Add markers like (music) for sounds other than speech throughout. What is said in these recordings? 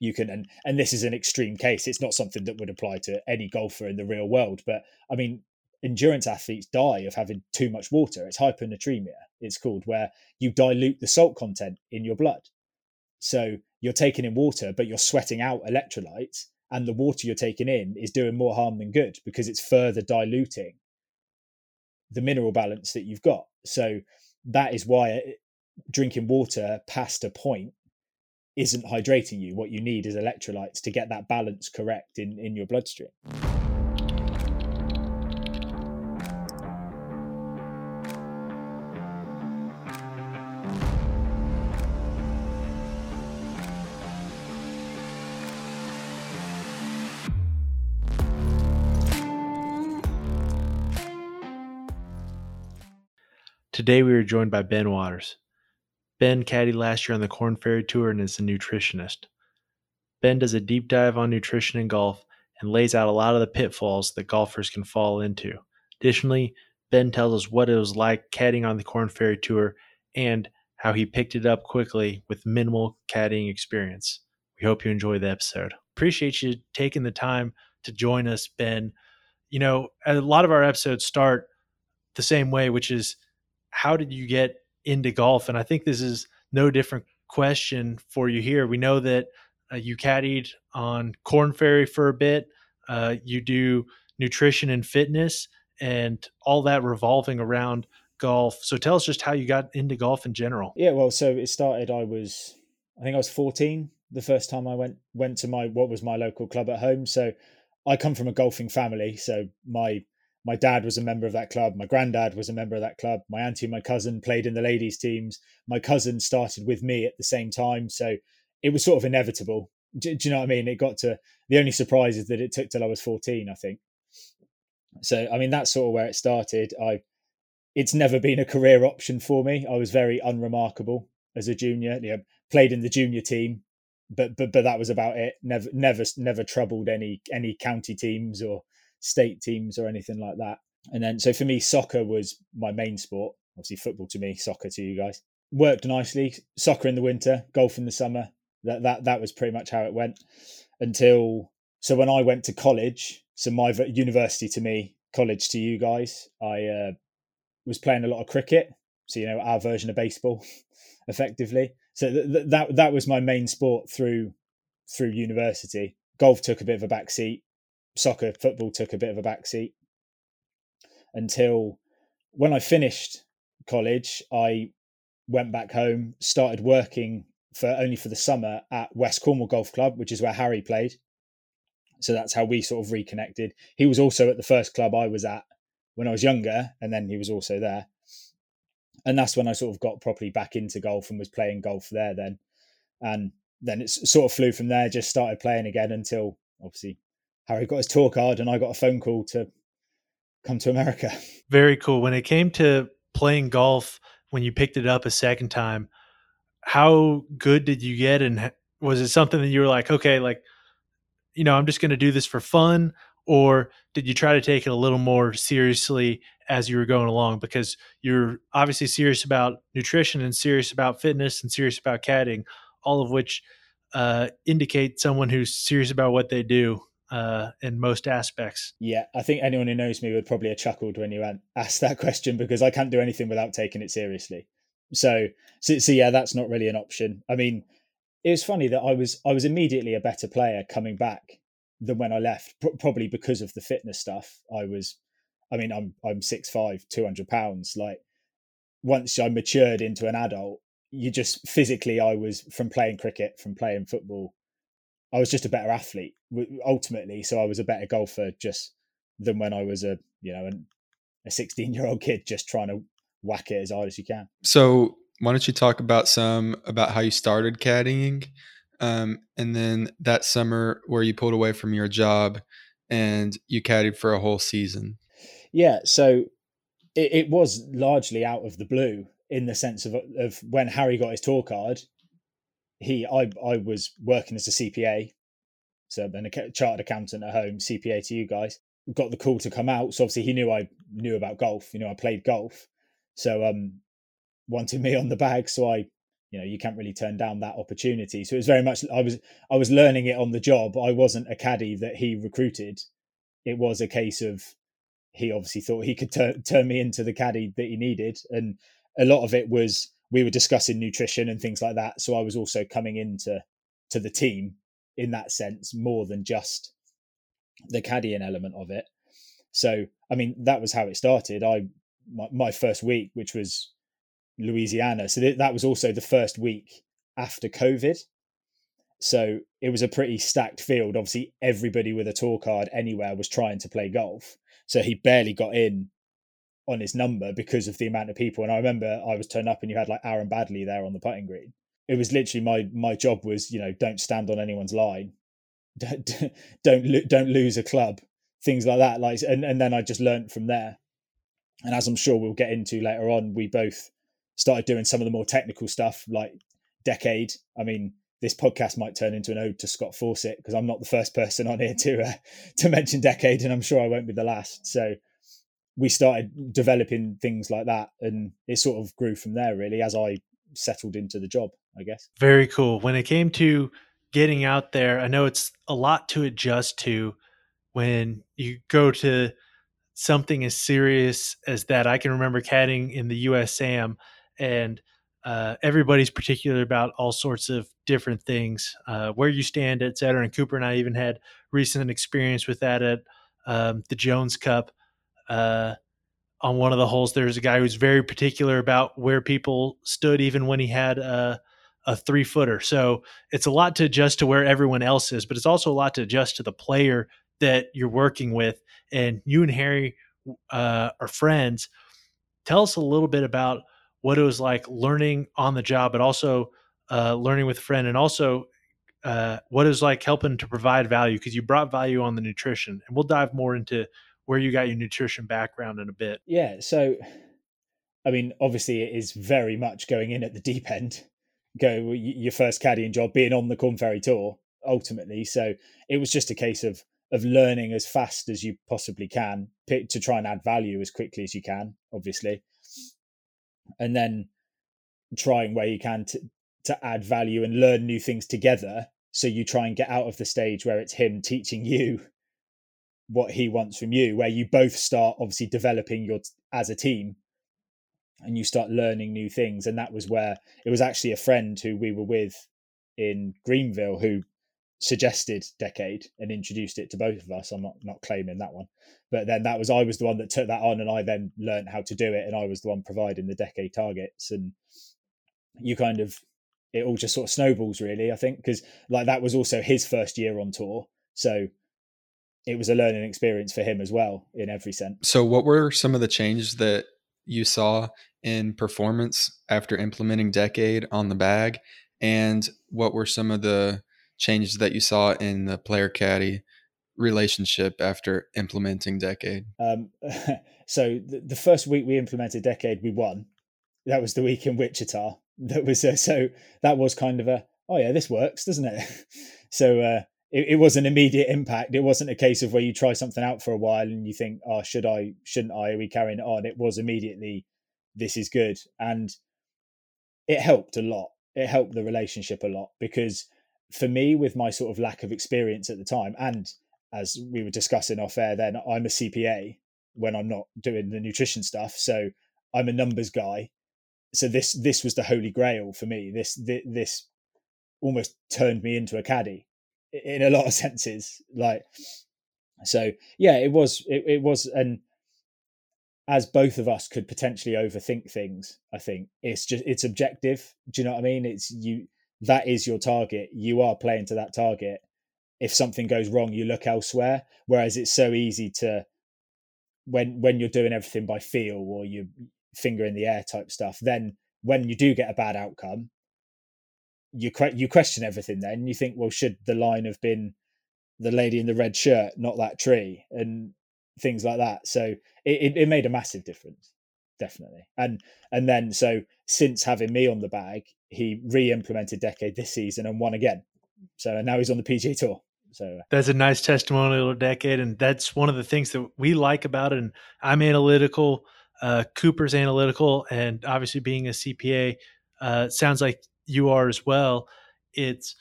you can and and this is an extreme case it's not something that would apply to any golfer in the real world but i mean endurance athletes die of having too much water it's hyponatremia it's called where you dilute the salt content in your blood. So you're taking in water but you're sweating out electrolytes and the water you're taking in is doing more harm than good because it's further diluting the mineral balance that you've got. So that is why uh, drinking water past a point isn't hydrating you. What you need is electrolytes to get that balance correct in, in your bloodstream. Today we are joined by Ben Waters. Ben caddied last year on the Korn Ferry Tour and is a nutritionist. Ben does a deep dive on nutrition in golf and lays out a lot of the pitfalls that golfers can fall into. Additionally, Ben tells us what it was like caddying on the Korn Ferry Tour and how he picked it up quickly with minimal caddying experience. We hope you enjoy the episode. Appreciate you taking the time to join us, Ben. You know, a lot of our episodes start the same way, which is how did you get into golf. And I think this is no different question for you here. We know that uh, you caddied on Korn Ferry for a bit. Uh, you do nutrition and fitness, and all that revolving around golf. So tell us just how you got into golf in general. Yeah, well, so it started. I was, I think I was fourteen the first time I went went to my what was my local club at home. So I come from a golfing family. So my my dad was a member of that club. My granddad was a member of that club. My auntie and my cousin played in the ladies' teams. My cousin started with me at the same time. So it was sort of inevitable. Do, do, you know what I mean? It got to the only surprise is that it took till I was 14, I think. So, I mean, that's sort of where it started. I, it's never been a career option for me. I was very unremarkable as a junior. You know, played in the junior team, but but but that was about it. Never never never troubled any any county teams or state teams or anything like that. And then, so for me, soccer was my main sport. Obviously, football to me, soccer to you guys. Worked nicely. Soccer in the winter, golf in the summer. That that that was pretty much how it went until. So when I went to college, so my university to me, college to you guys, I uh, was playing a lot of cricket. So you know our version of baseball, (laughs) effectively. So th- th- that that was my main sport through through university. Golf took a bit of a backseat soccer, football took a bit of a backseat until when I finished college, I went back home, started working for only for the summer at West Cornwall Golf Club, which is where Harry played. So that's how we sort of reconnected. He was also at the first club I was at when I was younger, and then he was also there. And that's when I sort of got properly back into golf and was playing golf there then. And then it sort of flew from there, just started playing again until obviously Harry got his tour card and I got a phone call to come to America. (laughs) Very cool. When it came to playing golf, when you picked it up a second time, how good did you get? And was it something that you were like, okay, like, you know, I'm just going to do this for fun? Or did you try to take it a little more seriously as you were going along? Because you're obviously serious about nutrition and serious about fitness and serious about caddying, all of which uh, indicate someone who's serious about what they do uh, in most aspects. Yeah, I think anyone who knows me would probably have chuckled when you asked that question because I can't do anything without taking it seriously. So, so, so yeah, that's not really an option. I mean, it was funny that I was I was immediately a better player coming back than when I left, probably because of the fitness stuff. I was, I mean, I'm I'm six five, two hundred pounds. Like once I matured into an adult, you just physically, I was from playing cricket, from playing football, I was just a better athlete ultimately. So I was a better golfer just than when I was a you know a 16 year old kid just trying to whack it as hard as you can. So why don't you talk about some about how you started caddying, um, and then that summer where you pulled away from your job and you caddied for a whole season. Yeah, so it, it was largely out of the blue in the sense of of when Harry got his tour card he I I was working as a CPA, so then a chartered accountant at home, CPA to you guys. Got the call to come out, so obviously he knew I knew about golf. You know, I played golf, so um, wanted (laughs) me on the bag. So I you know you can't really turn down that opportunity so it was very much i was i was learning it on the job i wasn't a caddy that he recruited it was a case of he obviously thought he could tur- turn me into the caddy that he needed and a lot of it was we were discussing nutrition and things like that so i was also coming into to the team in that sense more than just the caddying element of it so i mean that was how it started i my, my first week which was Louisiana. So th- that was also the first week after COVID. So it was a pretty stacked field. Obviously, everybody with a tour card anywhere was trying to play golf. So he barely got in on his number because of the amount of people. And I remember I was turned up and you had like Aaron Baddeley there on the putting green. It was literally my my job was you know don't stand on anyone's line, (laughs) don't don't, don't lose a club, things like that. Like and and then I just learned from there. And as I'm sure we'll get into later on, we both started doing some of the more technical stuff like decade i mean this podcast might turn into an ode to scott fawcett because i'm not the first person on here to uh, (laughs) to mention decade and i'm sure i won't be the last so we started developing things like that and it sort of grew from there really as i settled into the job i guess very cool when it came to getting out there i know it's a lot to adjust to when you go to something as serious as that i can remember caddying in the usam and uh, everybody's particular about all sorts of different things, uh, where you stand, et cetera. And Cooper and I even had recent experience with that at um, the Jones Cup. Uh, on one of the holes, there's a guy who's very particular about where people stood, even when he had a, a three footer. So it's a lot to adjust to where everyone else is, but it's also a lot to adjust to the player that you're working with. And you and Harry uh, are friends. Tell us a little bit about what it was like learning on the job, but also uh, learning with a friend, and also uh, what it was like helping to provide value because you brought value on the nutrition. And we'll dive more into where you got your nutrition background in a bit. Yeah. So, I mean, obviously, it is very much going in at the deep end. Go your first caddying job, being on the Korn Ferry Tour, ultimately. So it was just a case of of learning as fast as you possibly can to try and add value as quickly as you can. Obviously, and then trying where you can to to add value and learn new things together so you try and get out of the stage where it's him teaching you what he wants from you where you both start obviously developing your as a team and you start learning new things. And that was where it was actually a friend who we were with in Greenville who suggested decade and introduced it to both of us. I'm not not claiming that one. But then that was i was the one that took that on and i then learned how to do it and i was the one providing the decade targets. And you kind of it all just sort of snowballs really i think because like that was also his first year on tour. So it was a learning experience for him as well in every sense so what were some of the changes that you saw in performance after implementing decade on the bag and what were some of the changes that you saw in the player caddy relationship after implementing Decade? Um, (laughs) so the, the, first week we implemented Decade, we won. That was the week in Wichita. That was uh, so that was kind of a oh yeah, this works, doesn't it? (laughs) so uh, it, it, was an immediate impact. It wasn't a case of where you try something out for a while and you think, oh, should I, shouldn't I? Are we carrying it on? It was immediately, this is good, and it helped a lot. It helped the relationship a lot because for me, with my sort of lack of experience at the time, and as we were discussing off air, then I'm a CPA when I'm not doing the nutrition stuff. So I'm a numbers guy. So this this was the holy grail for me. This this, this almost turned me into a caddy in a lot of (laughs) senses. Like so, yeah, it was it, it was and as both of us could potentially overthink things, I think it's just it's objective. Do you know what I mean? It's you that is your target. You are playing to that target. If something goes wrong, you look elsewhere. Whereas it's so easy to when when you're doing everything by feel or you finger in the air type stuff, then when you do get a bad outcome, you you question everything. Then you think, well, should the line have been the lady in the red shirt, not that tree, and things like that. So it, it, it made a massive difference definitely. And and then so since having me on the bag, he re-implemented Decade this season and won again. So now he's on the PGA Tour. So that's a nice testimonial Decade, and that's one of the things that we like about it. And I'm analytical. Uh, Cooper's analytical, and obviously being a CPA, uh, sounds like you are as well, it's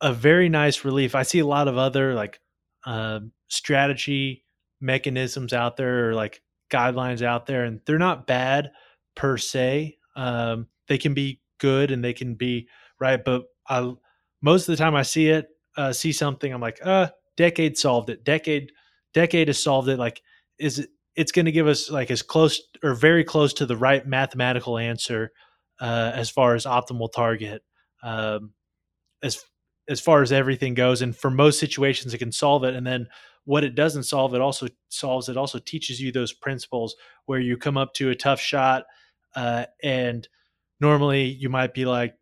a very nice relief. I see a lot of other like uh, strategy mechanisms out there or like guidelines out there, and they're not bad per se. Um, they can be good and they can be right, but I most of the time I see it, uh, see something, I'm like, uh, decade solved it. Decade, decade has solved it. Like, is it? It's going to give us like as close or very close to the right mathematical answer uh, as far as optimal target. Um, as as far as everything goes and for most situations it can solve it and then what it doesn't solve it also solves it also teaches you those principles where you come up to a tough shot uh, and normally you might be like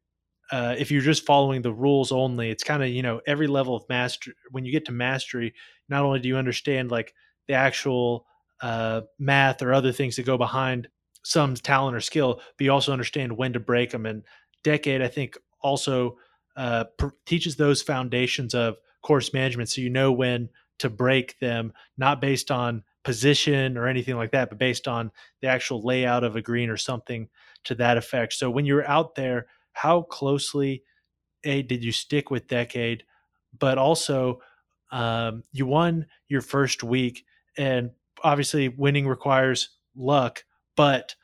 uh, if you're just following the rules only it's kind of you know every level of mastery when you get to mastery not only do you understand like the actual uh, math or other things that go behind some talent or skill but you also understand when to break them and decade i think also uh, pr- teaches those foundations of course management so you know when to break them not based on position or anything like that but based on the actual layout of a green or something to that effect. So when you're out there how closely a did you stick with decade but also um, you won your first week and obviously winning requires luck but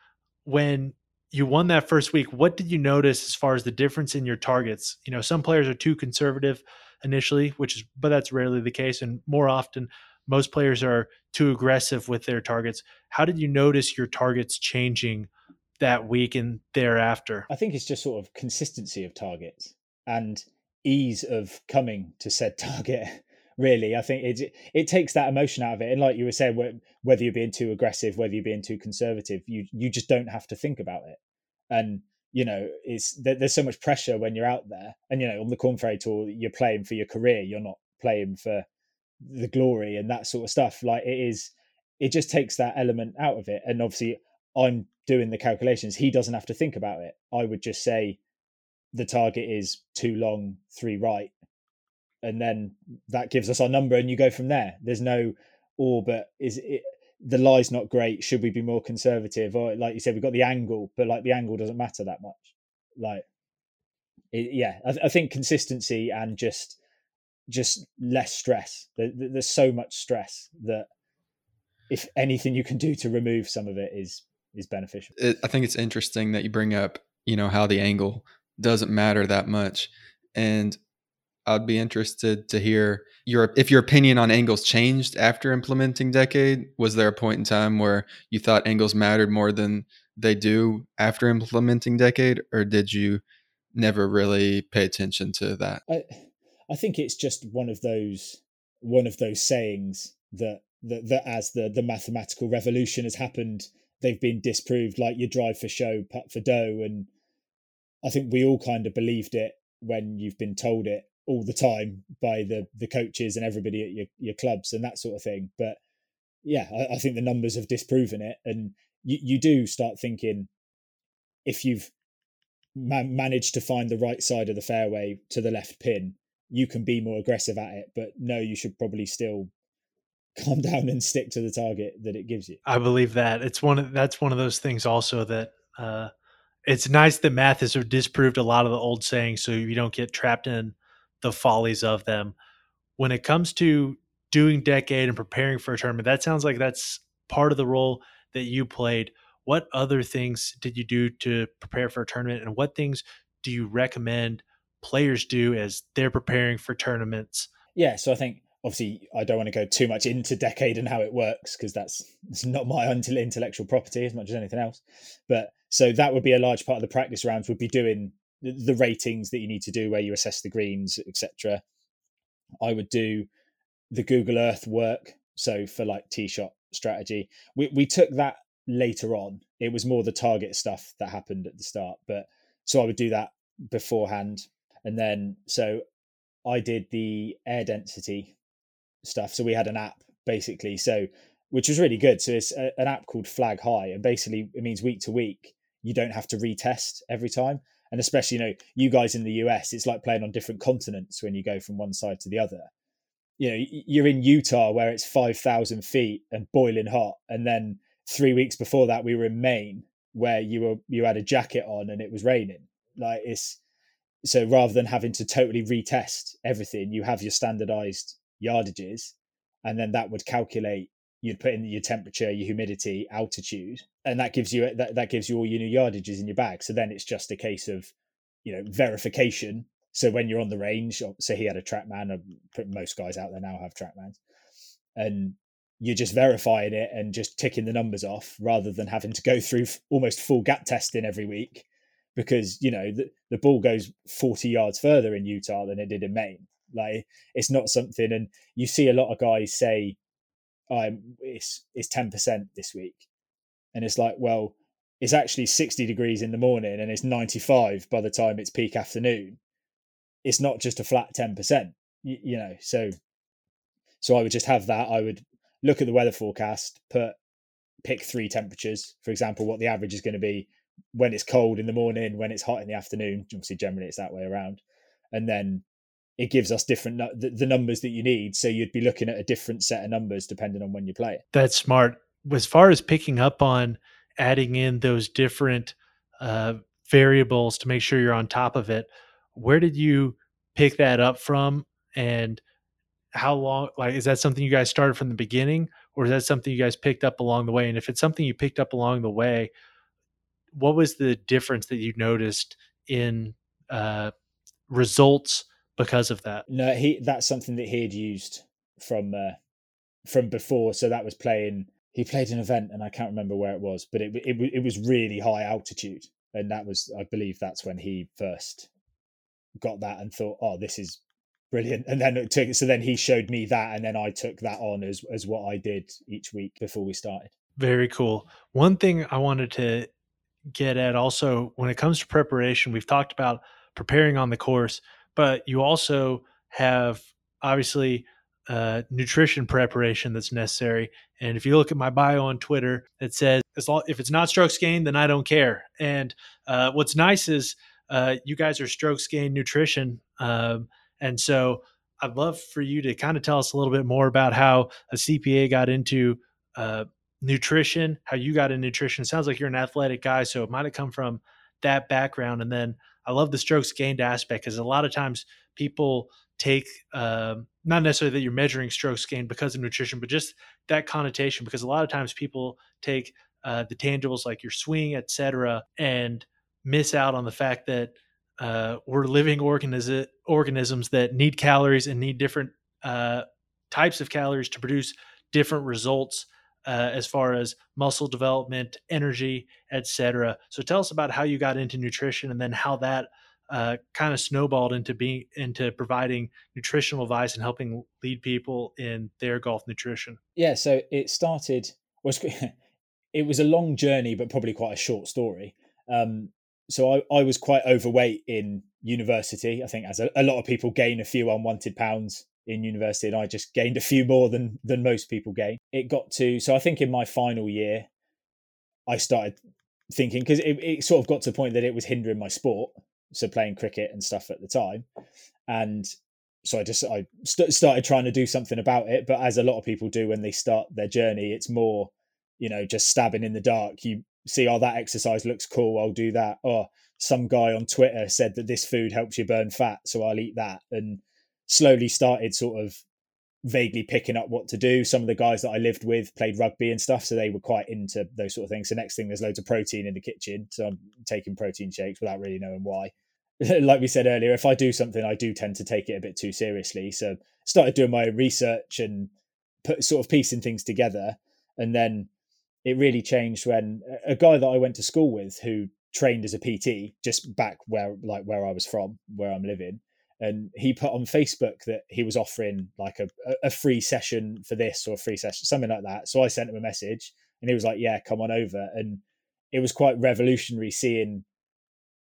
when you won that first week. What did you notice as far as the difference in your targets? You know, some players are too conservative initially, which is, but that's rarely the case. And more often, most players are too aggressive with their targets. How did you notice your targets changing that week and thereafter? I think it's just sort of consistency of targets and ease of coming to said (laughs) target. Really, I think it it takes that emotion out of it. And like you were saying, whether you're being too aggressive, whether you're being too conservative, you you just don't have to think about it. And you know, it's there's so much pressure when you're out there. And you know, on the Korn Ferry Tour, you're playing for your career. You're not playing for the glory and that sort of stuff. Like it is, it just takes that element out of it. And obviously, I'm doing the calculations. He doesn't have to think about it. I would just say the target is too long, three right, and then that gives us our number and you go from there. There's no or oh, but is it the lie's not great should we be more conservative? Or like you said we've got the angle but like the angle doesn't matter that much. Like it, yeah I, I, think consistency and just just less stress. There, there's so much stress that if anything you can do to remove some of it is is beneficial. It, i think it's interesting that you bring up you know how the angle doesn't matter that much. And I'd be interested to hear your if your opinion on angles changed after implementing decade. Was there a point in time where you thought angles mattered more than they do after implementing decade, or did you never really pay attention to that? I, I think it's just one of those one of those sayings that that, that as the the mathematical revolution has happened, they've been disproved. Like you drive for show, putt for dough, and I think we all kind of believed it when you've been told it all the time by the the coaches and everybody at your, your clubs and that sort of thing. But yeah, I, I think the numbers have disproven it, and you, you do start thinking if you've ma- managed to find the right side of the fairway to the left pin, you can be more aggressive at it. But no, you should probably still (laughs) calm down and stick to the target that it gives you. I believe that it's one of that's one of those things also that uh, it's nice that math has disproved a lot of the old sayings, so you don't get trapped in the follies of them. When it comes to doing decade and preparing for a tournament, that sounds like that's part of the role that you played. What other things did you do to prepare for a tournament, and what things do you recommend players do as they're preparing for tournaments? Yeah, so I think obviously I don't want to go too much into decade and how it works because that's it's not my (laughs) intellectual property as much as anything else. But so that would be a large part of the practice rounds would be doing the ratings that you need to do where you assess the greens etc i would do the google earth work so for like tee shot strategy. We, we took that later on. It was more the target stuff that happened at the start but so i would do that beforehand. And then so i did the air density stuff. So we had an app basically so which was really good. So it's a, an app called flag high and basically it means week to week you don't have to retest every time and especially you know you guys in the US, it's like playing on different continents when you go from one side to the other. You know, you're in Utah where it's five thousand feet and boiling hot, and then three weeks before that we were in Maine where you were you had a jacket on and it was raining. Like it's so rather than having to totally retest everything, you have your standardized yardages, and then that would calculate. You'd put in your temperature, your humidity, altitude, and that gives you that, that gives you all your new yardages in your bag. So then it's just a case of, you know, verification. So when you're on the range, so he had a TrackMan. Most guys out there now have TrackMans, and you're just verifying it and just ticking the numbers off rather than having to go through almost full gap testing every week because you know the, the ball goes 40 yards further in Utah than it did in Maine. Like it's not something, and you see a lot of guys say, "I'm it's it's 10 percent this week," and it's like, well, it's actually 60 degrees in the morning and it's 95 by the time it's peak afternoon. It's not just a flat 10 percent, you, you know. So, so I would just have that. I would look at the weather forecast, put pick three temperatures, for example, what the average is going to be when it's cold in the morning, when it's hot in the afternoon. Obviously, generally it's that way around, and then it gives us different the, the numbers that you need. So you'd be looking at a different set of numbers depending on when you play it. That's smart. As far as picking up on adding in those different uh, variables to make sure you're on top of it, where did you pick that up from? And how long like is that something you guys started from the beginning or is that something you guys picked up along the way and if it's something you picked up along the way what was the difference that you noticed in uh, results because of that? No, he that's something that he had used from uh, from before. So that was playing. He played an event, and I can't remember where it was, but it it, it was really high altitude, and that was I believe that's when he first got that and thought, oh, this is brilliant. And then it took so then he showed me that, and then I took that on as as what I did each week before we started. Very cool. One thing I wanted to get at also when it comes to preparation, we've talked about preparing on the course, but you also have obviously uh, nutrition preparation that's necessary. And if you look at my bio on Twitter, it says long, if it's not strokes gained, then I don't care. And uh, what's nice is uh, you guys are strokes gained nutrition, um, and so I'd love for you to kind of tell us a little bit more about how a CPA got into uh, nutrition, how you got in nutrition. It sounds like you're an athletic guy, so it might have come from that background. And then I love the strokes gained aspect because a lot of times people take um, not necessarily that you're measuring strokes gained because of nutrition, but just that connotation. Because a lot of times people take uh, the tangibles like your swing, etc., and miss out on the fact that uh, we're living organism organisms that need calories and need different uh, types of calories to produce different results uh, as far as muscle development, energy, etc. So tell us about how you got into nutrition and then how that uh, kind of snowballed into being into providing nutritional advice and helping lead people in their golf nutrition. Yeah, so it started was (laughs) it was a long journey, but probably quite a short story. Um, so I, I was quite overweight in university. I think as a, a lot of people gain a few unwanted pounds in university and I just gained a few more than than most people gain. It got to so I think in my final year I started thinking because it, it sort of got to the point that it was hindering my sport, so playing cricket and stuff at the time, and so I just I st- started trying to do something about it. But as a lot of people do when they start their journey, it's more you know just stabbing in the dark. You see, oh that exercise looks cool, I'll do that. Oh, some guy on Twitter said that this food helps you burn fat, so I'll eat that and slowly started sort of vaguely picking up what to do. Some of the guys that I lived with played rugby and stuff, so they were quite into those sort of things. So next thing, there's loads of protein in the kitchen, so I'm taking protein shakes without really knowing why. (laughs) like we said earlier, if I do something, I do tend to take it a bit too seriously. So started doing my research and put sort of piecing things together, and then it really changed when a guy that I went to school with who trained as a PT just back where like where I was from, where I'm living and he put on Facebook that he was offering like a, a free session for this or a free session, something like that. So I sent him a message and he was like, Yeah, come on over. And it was quite revolutionary seeing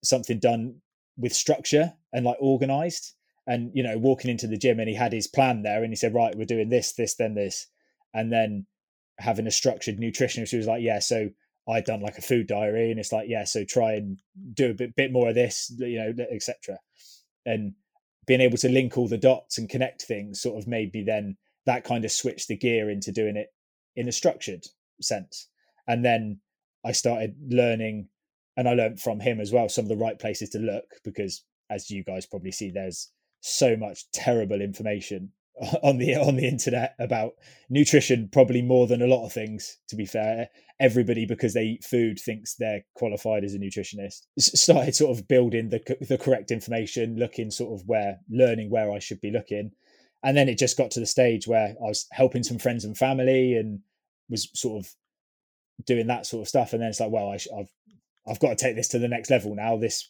something done with structure and like organized. And, you know, walking into the gym and he had his plan there and he said, Right, we're doing this, this, then this. And then having a structured nutritionist who was like, Yeah, so I'd done like a food diary and it's like, Yeah, so try and do a bit, bit more of this, you know, etc. And being able to link all the dots and connect things sort of maybe then that kind of switched the gear into doing it in a structured sense. And then I started learning and I learned from him as well some of the right places to look because, as you guys probably see, there's so much terrible information (laughs) on the on the internet about nutrition probably more than a lot of things to be fair. Everybody because they eat food thinks they're qualified as a nutritionist. Started sort of building the the correct information looking sort of where learning where I should be looking. And then it just got to the stage where I was helping some friends and family and was sort of doing that sort of stuff. And then it's like well I have I've got to take this to the next level now. This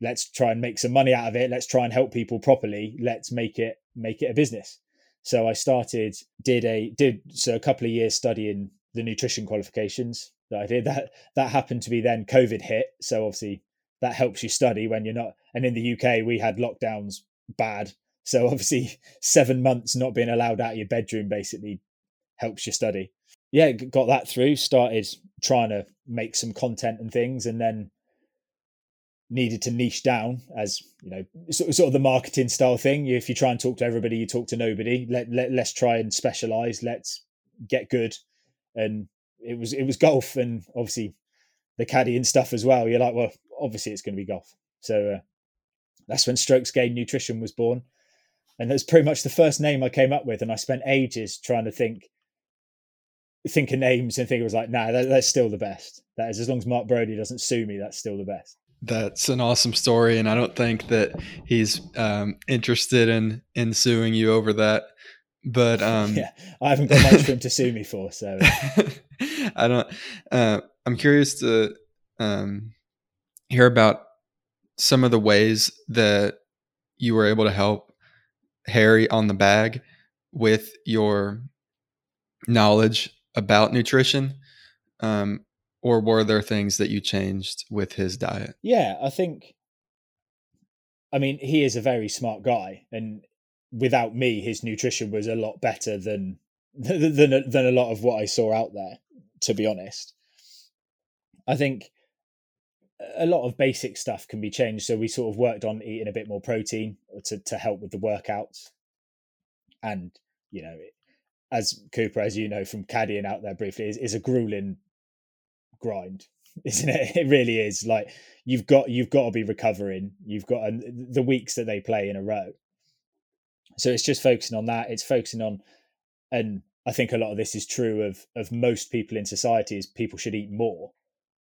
let's try and make some money out of it. Let's try and help people properly. Let's make it make it a business so I started, did a did so a couple of years studying the nutrition qualifications that I did. That that happened to be then COVID hit, so obviously that helps you study when you're not. And in the UK, we had lockdowns bad, so (laughs) obviously seven months not being allowed out of your bedroom basically helps you study. Yeah, got that through. Started trying to make some content and things, and then needed to niche down as you know sort, of the marketing style thing. If you try and talk to everybody you talk to nobody. Let, let let's try and specialize. Let's get good. And it was it was golf and obviously the caddy and stuff as well. You're like well obviously it's going to be golf. So uh, that's when strokes gain nutrition was born. And that's pretty much the first name i came up with. And i spent ages trying to think think of names and think it was like nah that, that's still the best. That is as long as mark broadie doesn't sue me that's still the best that's an awesome story, and I don't think that he's um, interested in in suing you over that. But (laughs) um, yeah, I haven't got much for him to sue me for, so (laughs) I don't. Uh, I'm curious to um, hear about some of the ways that you were able to help Harry on the bag with your knowledge about nutrition. Um, or were there things that you changed with his diet? Yeah, I think. I mean, he is a very smart guy, and without me, his nutrition was a lot better than (laughs) than than a lot of what I saw out there. To be honest, I think a lot of basic stuff can be changed. So we sort of worked on eating a bit more protein uh, to to help with the workouts, and you know, as Cooper, as you know from caddying out there briefly, is, is a grueling grind (laughs) isn't it? It really is. Like you've got you've got to be recovering. You've got the weeks that they play in a row. So it's just focusing on that. It's focusing on and i think a lot of this is true of of most people in society is people should eat more.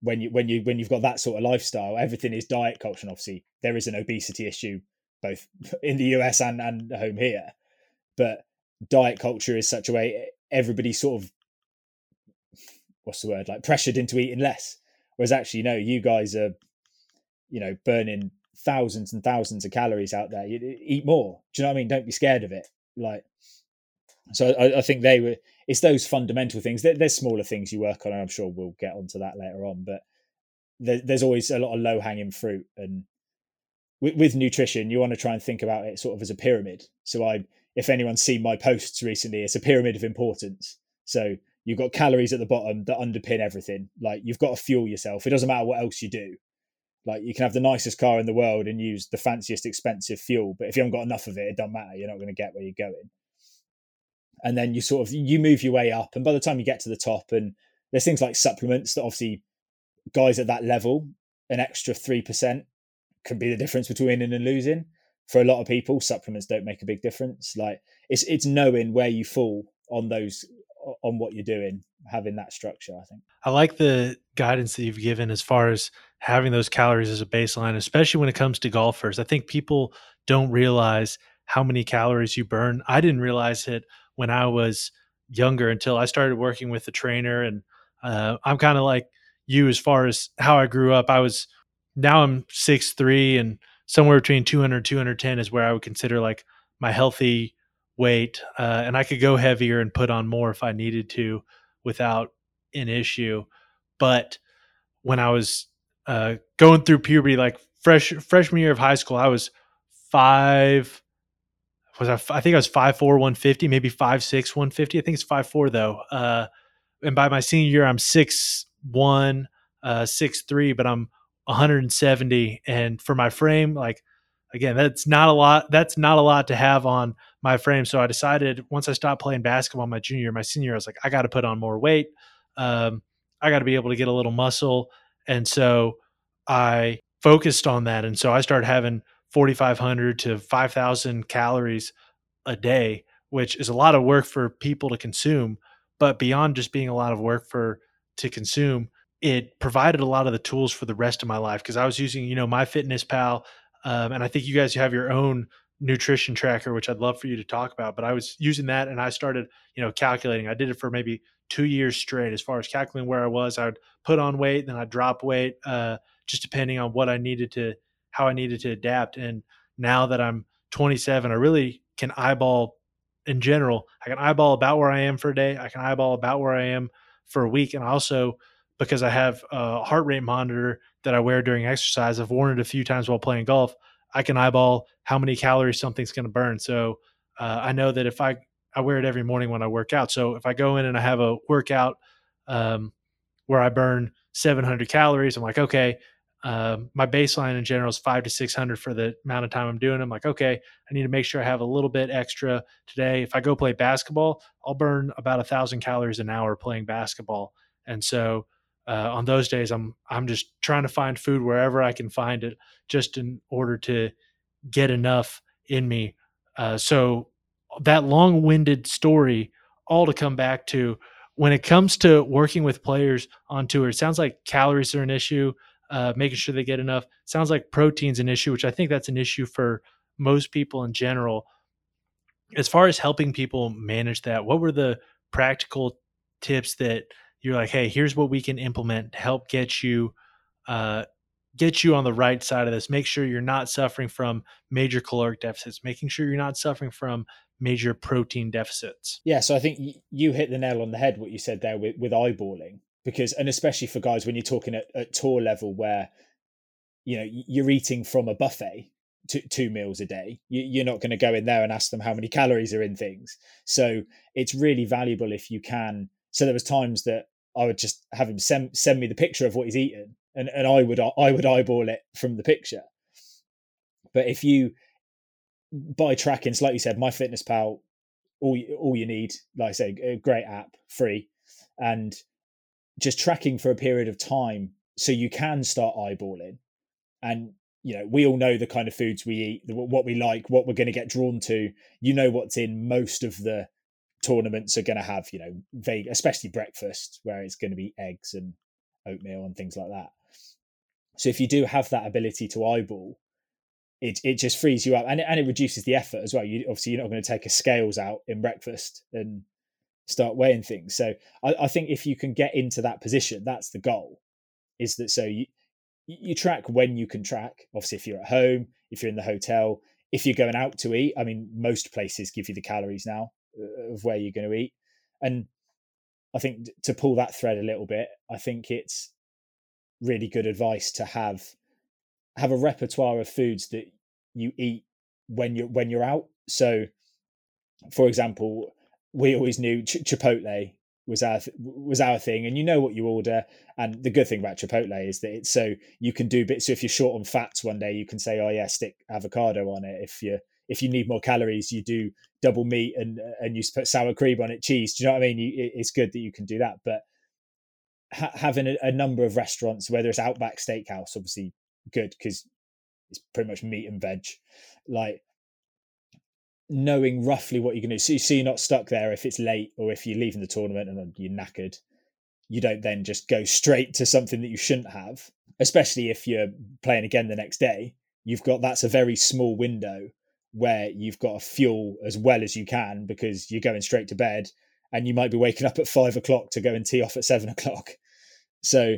When you when you when you've got that sort of lifestyle everything is diet culture and obviously there is an obesity issue both (laughs) in the us and and home here. But diet culture is such a way everybody sort of what's the word like pressured into eating less. Whereas actually no you guys are you know burning thousands and thousands of calories out there. You eat more. Do you know what i mean? Don't be scared of it. Like so I, I think they were it's those fundamental things. There, there's smaller things you work on and i'm sure we'll get onto that later on but there, there's always a lot of low hanging fruit and with, with nutrition you want to try and think about it sort of as a pyramid. So i if anyone's seen my posts recently it's a pyramid of importance. So you've got calories at the bottom that underpin everything. Like you've got to fuel yourself. It doesn't matter what else you do. Like you can have the nicest car in the world and use the fanciest expensive fuel, but if you haven't got enough of it, it doesn't matter. You're not going to get where you're going. And then you sort of you move your way up, and by the time you get to the top, and there's things like supplements that obviously guys at that level, an extra three percent can be the difference between winning and losing. For a lot of people, supplements don't make a big difference. Like it's it's knowing where you fall on those on what you're doing having that structure i think. I like the guidance that you've given as far as having those calories as a baseline especially when it comes to golfers. I think people don't realize how many calories you burn. I didn't realize it when i was younger until i started working with a trainer and uh, i'm kind of like you as far as how i grew up. I was now i'm six three and somewhere between 200 210 is where i would consider like my healthy weight, uh, and I could go heavier and put on more if I needed to without an issue. But when I was uh, going through puberty, like fresh freshman year of high school, I was five. Was I? I think I was five four, one fifty, maybe five six, one fifty. I think it's five four though. Uh, and by my senior year, I'm six one, uh, six three, but I'm 170. And for my frame, like again, that's not a lot. That's not a lot to have on my frame. So I decided once I stopped playing basketball my junior, my senior, I was like, I got to put on more weight. Um, I got to be able to get a little muscle. And so I focused on that. And so I started having 4,500 to 5,000 calories a day, which is a lot of work for people to consume. But beyond just being a lot of work for to consume, it provided a lot of the tools for the rest of my life because I was using, you know, MyFitnessPal, um, and I think you guys have your own nutrition tracker, which I'd love for you to talk about. But I was using that, and I started, you know, calculating. I did it for maybe two years straight, as far as calculating where I was. I would put on weight, then I'd drop weight, uh, just depending on what I needed to, how I needed to adapt. And now that I'm 27, I really can eyeball in general. I can eyeball about where I am for a day. I can eyeball about where I am for a week, and also because I have a heart rate monitor that I wear during exercise. I've worn it a few times while playing golf. I can eyeball how many calories something's going to burn. So uh, I know that if I I wear it every morning when I work out. So if I go in and I have a workout um, where I burn 700 calories, I'm like, okay, uh, my baseline in general is five to 600 for the amount of time I'm doing. I'm like, okay, I need to make sure I have a little bit extra today. If I go play basketball, I'll burn about a thousand calories an hour playing basketball. And so uh, on those days, I'm I'm just trying to find food wherever I can find it, just in order to get enough in me. Uh, so that long-winded story, all to come back to when it comes to working with players on tour. It sounds like calories are an issue, uh, making sure they get enough. sounds like protein's an issue, which I think that's an issue for most people in general. As far as helping people manage that, what were the practical tips that you're like, hey, here's what we can implement to help get you uh, get you on the right side of this. Make sure you're not suffering from major caloric deficits, making sure you're not suffering from major protein deficits. Yeah, so I think you hit the nail on the head what you said there with, with eyeballing because and especially for guys when you're talking at, at tour level where you know you're eating from a buffet two, two meals a day you, are not going to go in there and ask them how many calories are in things so it's really valuable if you can so there was times that I would just have him send send me the picture of what he's eaten, and and I would I would eyeball it from the picture. But if you by tracking, so like you said, MyFitnessPal, all all you need, like I say, a great app, free, and just tracking for a period of time, so you can start eyeballing, and you know we all know the kind of foods we eat, what we like, what we're going to get drawn to. You know what's in most of the tournaments are going to have, you know, vague, especially breakfast, where it's going to be eggs and oatmeal and things like that. So if you do have that ability to eyeball, it it just frees you up and it, and it reduces the effort as well. You obviously you're not going to take a scales out in breakfast and start weighing things. So I, I think if you can get into that position, that's the goal. Is that so you you track when you can track. Obviously, if you're at home, if you're in the hotel, if you're going out to eat. I mean, most places give you the calories now. Of where you're going to eat. And I think to pull that thread a little bit, I think it's really good advice to have have a repertoire of foods that you eat when you're when you're out. So, for example, we always knew ch- Chipotle was our was our thing, and you know what you order. And the good thing about Chipotle is that it's so you can do bits. So if you're short on fats one day, you can say, "Oh yeah, stick avocado on it." If you're if you need more calories, you do double meat and and you put sour cream on it, cheese. Do you know what I mean? You, it's good that you can do that, but ha- having a, a, number of restaurants, whether it's Outback Steakhouse, obviously good because it's pretty much meat and veg. Like knowing roughly what you're going to do, so, so you're not stuck there if it's late or if you're leaving the tournament and you're knackered. You don't then just go straight to something that you shouldn't have, especially if you're playing again the next day. You've got that's a very small window where you've got to fuel as well as you can because you're going straight to bed and you might be waking up at five o'clock to go and tee off at seven (laughs) o'clock. So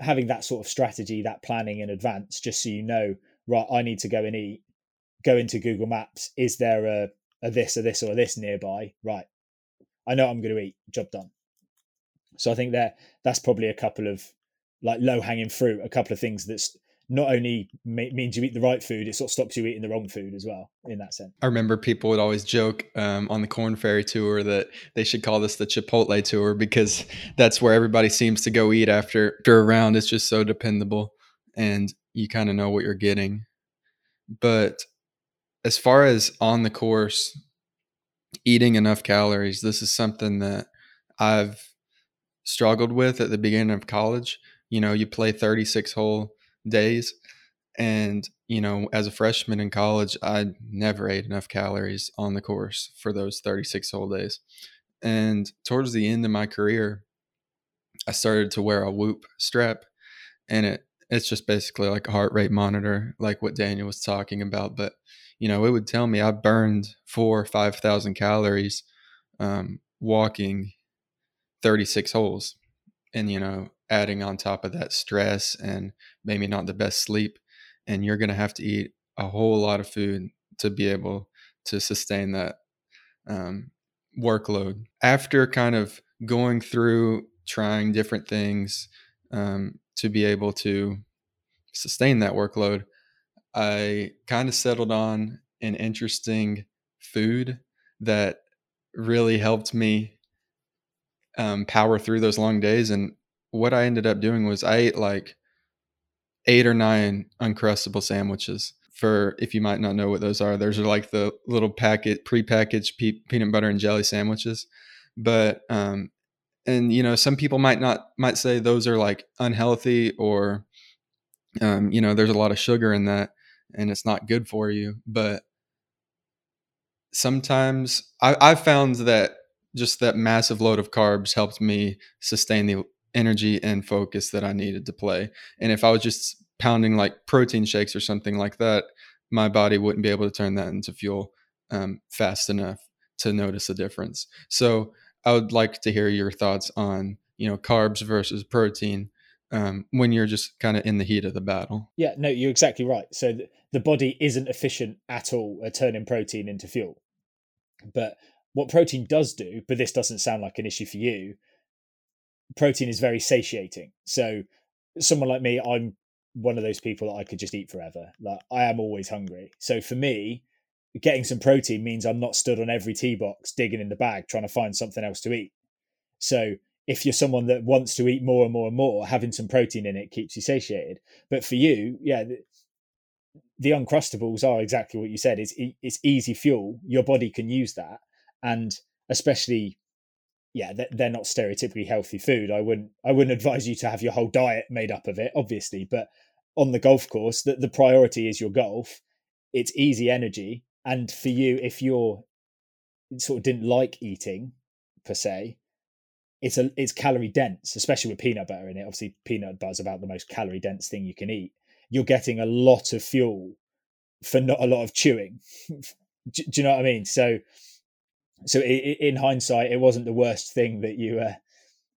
having that sort of strategy, that planning in advance, just so you know, right, I need to go and eat, go into Google Maps. Is there a, a this or this or this nearby? Right. I know I'm going to eat. Job done. So I think that that's probably a couple of like low hanging fruit, a couple of things that's not only means you eat the right food, it sort of stops you eating the wrong food as well. In that sense, I remember people would always joke um, on the Korn Ferry tour that they should call this the Chipotle tour because that's where everybody seems to go eat after after a round. It's just so dependable, and you kind of know what you're getting. But as far as on the course, eating enough calories, this is something that I've struggled with at the beginning of college you know, you play 36 hole days. And, you know, as a freshman in college, I never ate enough calories on the course for those 36 hole days. And towards the end of my career, I started to wear a whoop strap and it it's just basically like a heart rate monitor, like what Daniel was talking about. But you know, it would tell me I burned four or five thousand calories um, walking 36 holes, and you know, adding on top of that stress and maybe not the best sleep, and you're gonna have to eat a whole lot of food to be able to sustain that um, workload. After kind of going through trying different things um, to be able to sustain that workload, I kind of settled on an interesting food that really helped me um, power through those long days. And what I ended up doing was I ate like eight or nine uncrustable sandwiches. For if you might not know what those are, those are like the little packet pre-packaged pe- peanut butter and jelly sandwiches. But um, and you know some people might not might say those are like unhealthy or um, you know there's a lot of sugar in that and it's not good for you but sometimes I, i've found that just that massive load of carbs helped me sustain the energy and focus that i needed to play and if i was just pounding like protein shakes or something like that my body wouldn't be able to turn that into fuel um, fast enough to notice a difference so I would like to hear your thoughts on you know carbs versus protein um, when you're just kind of in the heat of the battle. Yeah, no, you're exactly right. So the body isn't efficient at all at turning protein into fuel. But what protein does do, but this doesn't sound like an issue for you, protein is very satiating. So someone like me, I'm one of those people that I could just eat forever. Like I am always hungry. So for me, getting some protein means I'm not stood on every tee box digging in the bag trying to find something else to eat. So if you're someone that wants to eat more and more and more, having some protein in it keeps you satiated. But for you, yeah, the, the uncrustables are exactly what you said. It's it's easy fuel. Your body can use that, and especially, yeah, they're not stereotypically healthy food. I wouldn't I wouldn't advise you to have your whole diet made up of it, obviously. But on the golf course, that the priority is your golf. It's easy energy, and for you, if you're sort of didn't like eating per se, it's a it's calorie dense, especially with peanut butter in it. Obviously, peanut butter is about the most calorie dense thing you can eat. You're getting a lot of fuel for not a lot of chewing. (laughs) do, do, you know what I mean? So, so it, in hindsight, it wasn't the worst thing that you uh,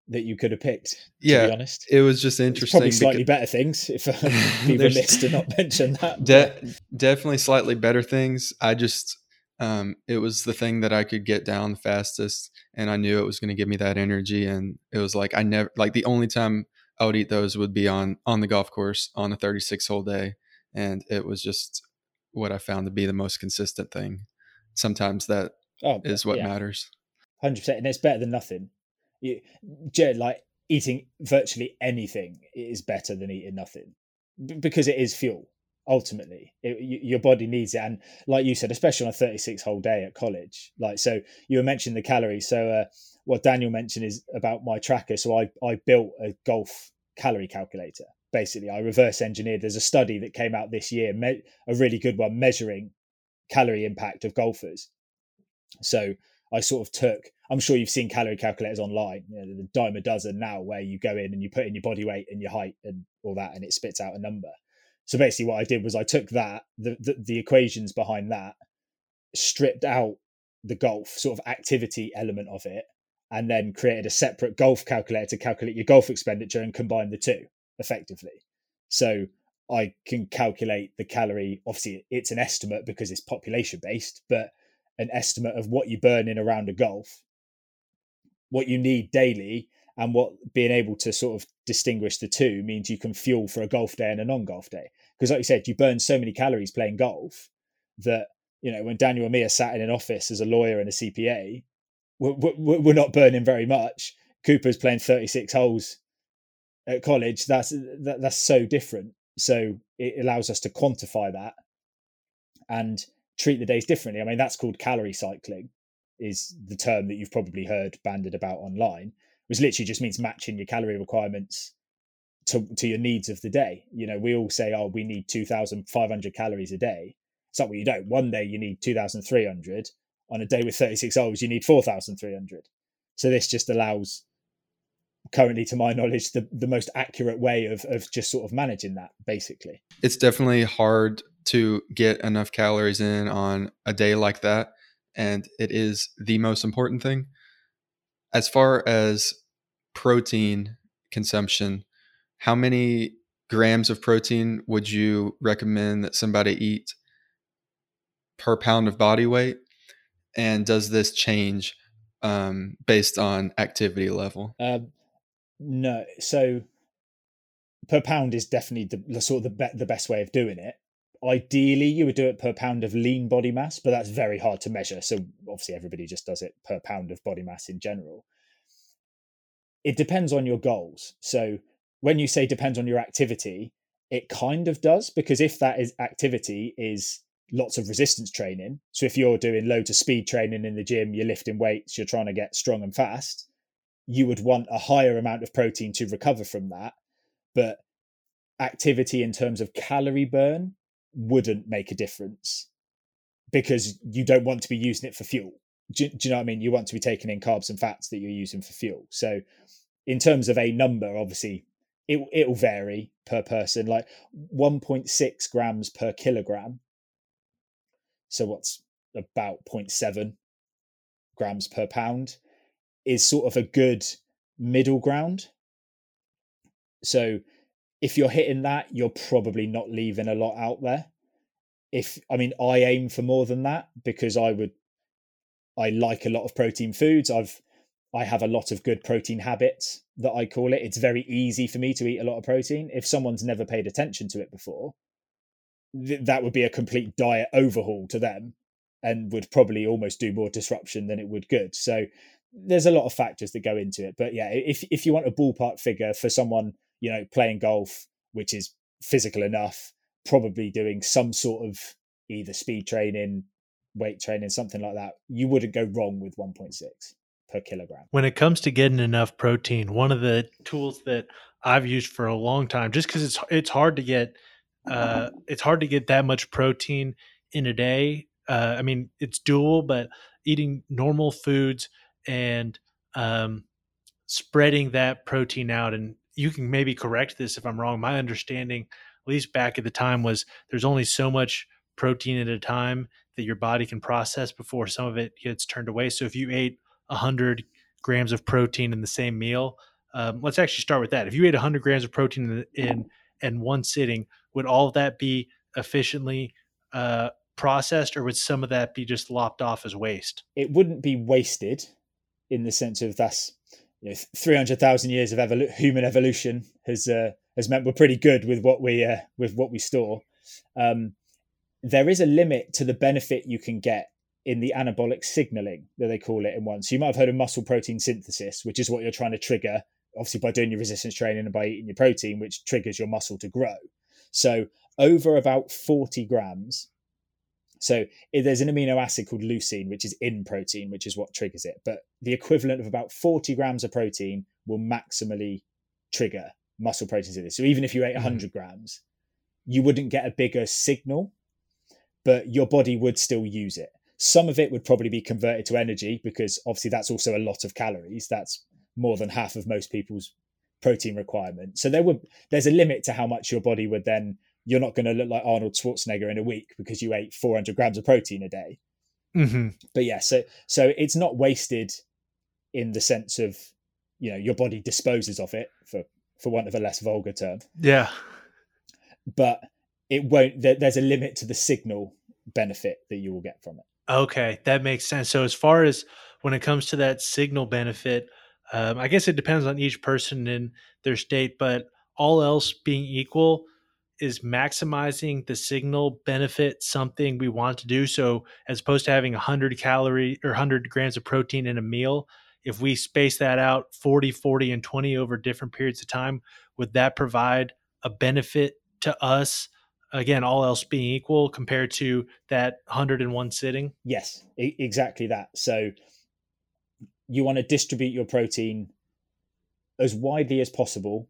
that you could have picked. yeah, be honest, it was just interesting. It's probably slightly better things if uh, (laughs) people missed to not (laughs) mention that. De- definitely slightly better things. I just um, it was the thing that I could get down the fastest, and I knew it was going to give me that energy. And it was like I never like the only time I would eat those would be on on the golf course on a 36 hole day, and it was just what I found to be the most consistent thing. Sometimes that oh, is what yeah. matters. Hundred percent, and it's better than nothing you, like eating virtually anything is better than eating nothing because it is fuel ultimately it, your body needs it and like you said especially on a 36 hole day at college like so you were mentioning the calories so uh, what daniel mentioned is about my tracker so i i built a golf calorie calculator basically i reverse engineered there's a study that came out this year me- a really good one measuring calorie impact of golfers so i sort of took I'm sure you've seen calorie calculators online, you know, the dime a dozen now, where you go in and you put in your body weight and your height and all that, and it spits out a number. So basically, what I did was I took that, the, the, the equations behind that, stripped out the golf sort of activity element of it, and then created a separate golf calculator to calculate your golf expenditure and combine the two effectively. So I can calculate the calorie. Obviously, it's an estimate because it's population based, but an estimate of what you burn in around a golf what you need daily and what being able to sort of distinguish the two means you can fuel for a golf day and a non-golf day. Because like you said you burn so many calories playing golf that you know when daniel and me are sat in an office as a lawyer and a cpa we're, we're not burning very much. Cooper's playing 36 holes at college. That's that, that's so different. So it allows us to quantify that. And treat the days differently i mean that's called calorie cycling is the term that you've probably heard banded about online, which literally just means matching your calorie requirements to, to your needs of the day. You know, we all say, oh, we need 2,500 calories a day. It's not what you don't. One day you need 2,300. On a day with 36 hours, you need 4,300. So this just allows, currently to my (laughs) knowledge, the, the most accurate way of, of just sort of managing that, basically. It's definitely hard to get enough calories in on a day like that. And it is the most important thing. As far as protein consumption, how many grams of protein would you recommend that somebody eat per pound of body weight? And does this change um, based on activity level? Um, no. So per pound is definitely the, the sort of the, be- the best way of doing it. Ideally, you would do it per pound of lean body mass, but that's very hard to measure. So obviously, everybody just does it per pound of body mass in general. It depends on your goals. So when you say depends on your activity, it kind of does because if that is activity is lots of resistance training. So if you're doing loads of speed training in the gym, you're lifting weights, you're trying to get strong and fast, you would want a higher amount of protein to recover from that. But activity in terms of calorie burn wouldn't make a difference because you don't want to be using it for fuel. Do, do, you know what I mean? You want to be taking in carbs and fats that you're using for fuel. So, in terms of a number, obviously it it'll vary per person. Like 1.6 grams per kilogram. So what's about 0.7 grams per pound is sort of a good middle ground. So if you're hitting that, you're probably not leaving a lot out there. If I mean, I aim for more than that because I would, I like a lot of protein foods. I've I have a lot of good protein habits that I call it. It's very easy for me to eat a lot of protein. If someone's never paid attention to it before, th- that would be a complete diet overhaul to them and would probably almost do more disruption than it would good. So there's a lot of factors that go into it. But yeah, if if you want a ballpark figure for someone, you know, playing golf, which is physical enough, probably doing some sort of either speed training, weight training, something like that, you wouldn't go wrong with 1.6 per kilogram. When it comes to getting enough protein, one of the tools that I've used for a long time, just because it's it's hard to get uh, it's hard to get that much protein in a day. Uh, I mean, it's doable, but eating normal foods and um, spreading that protein out, and you can maybe correct this if I'm wrong. My understanding, at least back at the time, was there's only so much protein at a time that your body can process before some of it gets turned away. So if you ate 100 grams of protein in the same meal. Um, let's actually start with that. If you ate 100 grams of protein in, in, in one sitting, would all of that be efficiently uh, processed, or would some of that be just lopped off as waste? It wouldn't be wasted, in the sense of that's you know, 300,000 years of human evolution has uh, has meant we're pretty good with what we uh, with what we store. Um, there is a limit to the benefit you can get in the anabolic signaling that they call it in one. So you might have heard of muscle protein synthesis, which is what you're trying to trigger, obviously by doing your resistance training and by eating your protein, which triggers your muscle to grow. So over about 40 grams. So there's an amino acid called leucine, which is in protein, which is what triggers it. But the equivalent of about 40 grams of protein will maximally trigger muscle protein synthesis. So even if you ate 100 mm-hmm. grams, you wouldn't get a bigger signal, but your body would still use it. Some of it would probably be converted to energy because obviously that's also a lot of calories. That's more than half of most people's protein requirement. So there would there's a limit to how much your body would then you're not going to look like Arnold Schwarzenegger in a week because you ate 400 grams of protein a day. Mm-hmm. But yeah, so so it's not wasted in the sense of you know your body disposes of it for for want of a less vulgar term. Yeah, but it won't. There, there's a limit to the signal benefit that you will get from it. Okay, that makes sense. So as far as when it comes to that signal benefit, um, I guess it depends on each person in their state, but all else being equal, is maximizing the signal benefit something we want to do? So as opposed to having 100 calorie or 100 grams of protein in a meal, if we space that out 40, 40, and 20 over different periods of time, would that provide a benefit to us again all else being equal compared to that 101 sitting yes exactly that so you want to distribute your protein as widely as possible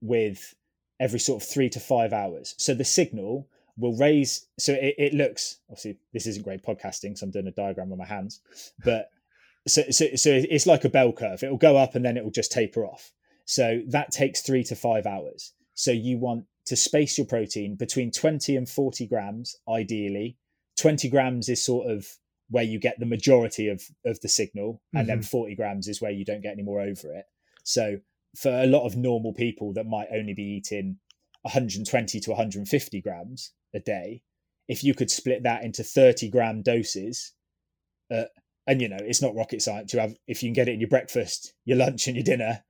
with every sort of three to five hours. So the signal will raise. So it, it looks obviously this isn't great podcasting, so I'm doing a diagram on my hands, but (laughs) so so so it's like a bell curve. It will go up and then it will just taper off. So that takes three to five hours. So you want to space your protein between 20 and 40 grams, ideally. 20 grams is sort of where you get the majority of, of the signal, and mm-hmm. then 40 grams is where you don't get any more over it. So for a lot of normal people that might only be eating 120 to 150 grams a day, if you could split that into 30 gram doses, uh, and you know, it's not rocket science to have, if you can get it in your breakfast, your lunch, and your dinner,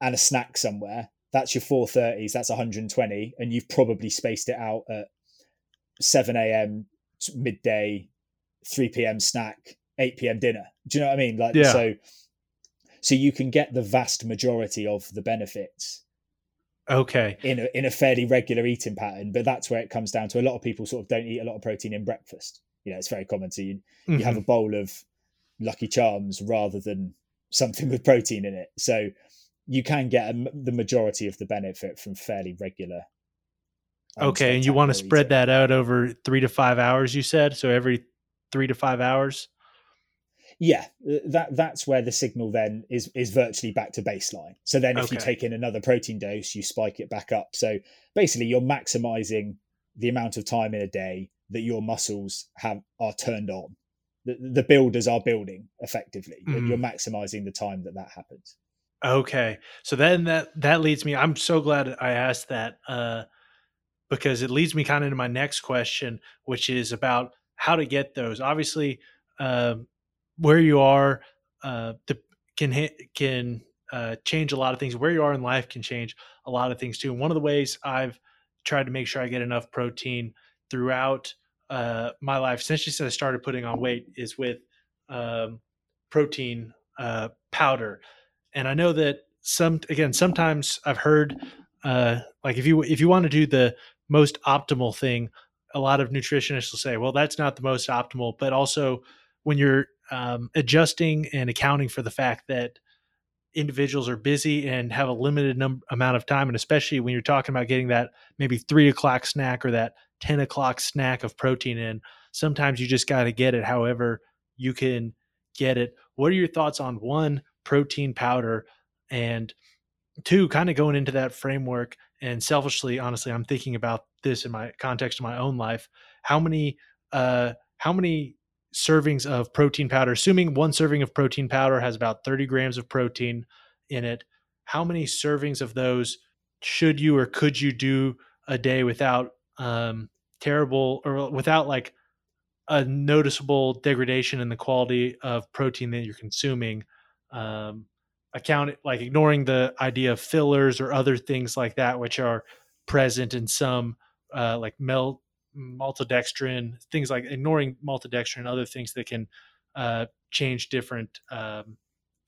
and a snack somewhere, that's your 430s, that's 120, and you've probably spaced it out at 7 a.m., midday, 3 p.m. snack, 8 p.m. dinner. Do you know what I mean? Like, yeah. so so you can get the vast majority of the benefits okay in a, in a fairly regular eating pattern but that's where it comes down to a lot of people sort of don't eat a lot of protein in breakfast you know it's very common to you mm-hmm. you have mm-hmm. a bowl of lucky charms rather than something with protein in it so you can get a, the majority of the benefit from fairly regular um, okay and you want to spread eating. that out over three to five hours you said so every three to five hours yeah, that that's where the signal then is is virtually back to baseline. So then if okay. you take in another protein dose, you spike it back up. So basically you're maximizing the amount of time in a day that your muscles have are turned on. The, the builders are building effectively, mm. and you're maximizing the time that that happens. Okay, so then that that leads me. I'm so glad I asked that uh, because it leads me kind of to my next question, which is about how to get those. Obviously, um, where you are uh, can can uh, change a lot of things. Where you are in life can change a lot of things too. And one of the ways I've tried to make sure I get enough protein throughout uh, my life since I started putting on weight is with um, protein uh, powder. And I know that some again sometimes I've heard uh, like if you if you want to do the most optimal thing, a lot of nutritionists will say, well, that's not the most optimal, but also when you're um, adjusting and accounting for the fact that individuals are busy and have a limited num- amount of time. And especially when you're talking about getting that maybe three o'clock snack or that 10 o'clock snack of protein in sometimes you just got to get it however you can get it. What are your thoughts on one protein powder? And two kind of going into that framework and selfishly honestly i'm thinking about this in my context of my own life. How many uh how many servings of protein powder, assuming one serving of protein powder has about 30 grams of protein in it, how many servings of those should you or could you do a day without um, terrible or without like a noticeable degradation in the quality of protein that you're consuming? Um, account like ignoring the idea of fillers or other things like that, which are present in some uh, like melt maltodextrin, things like ignoring maltodextrin, other things that can uh, change different, um,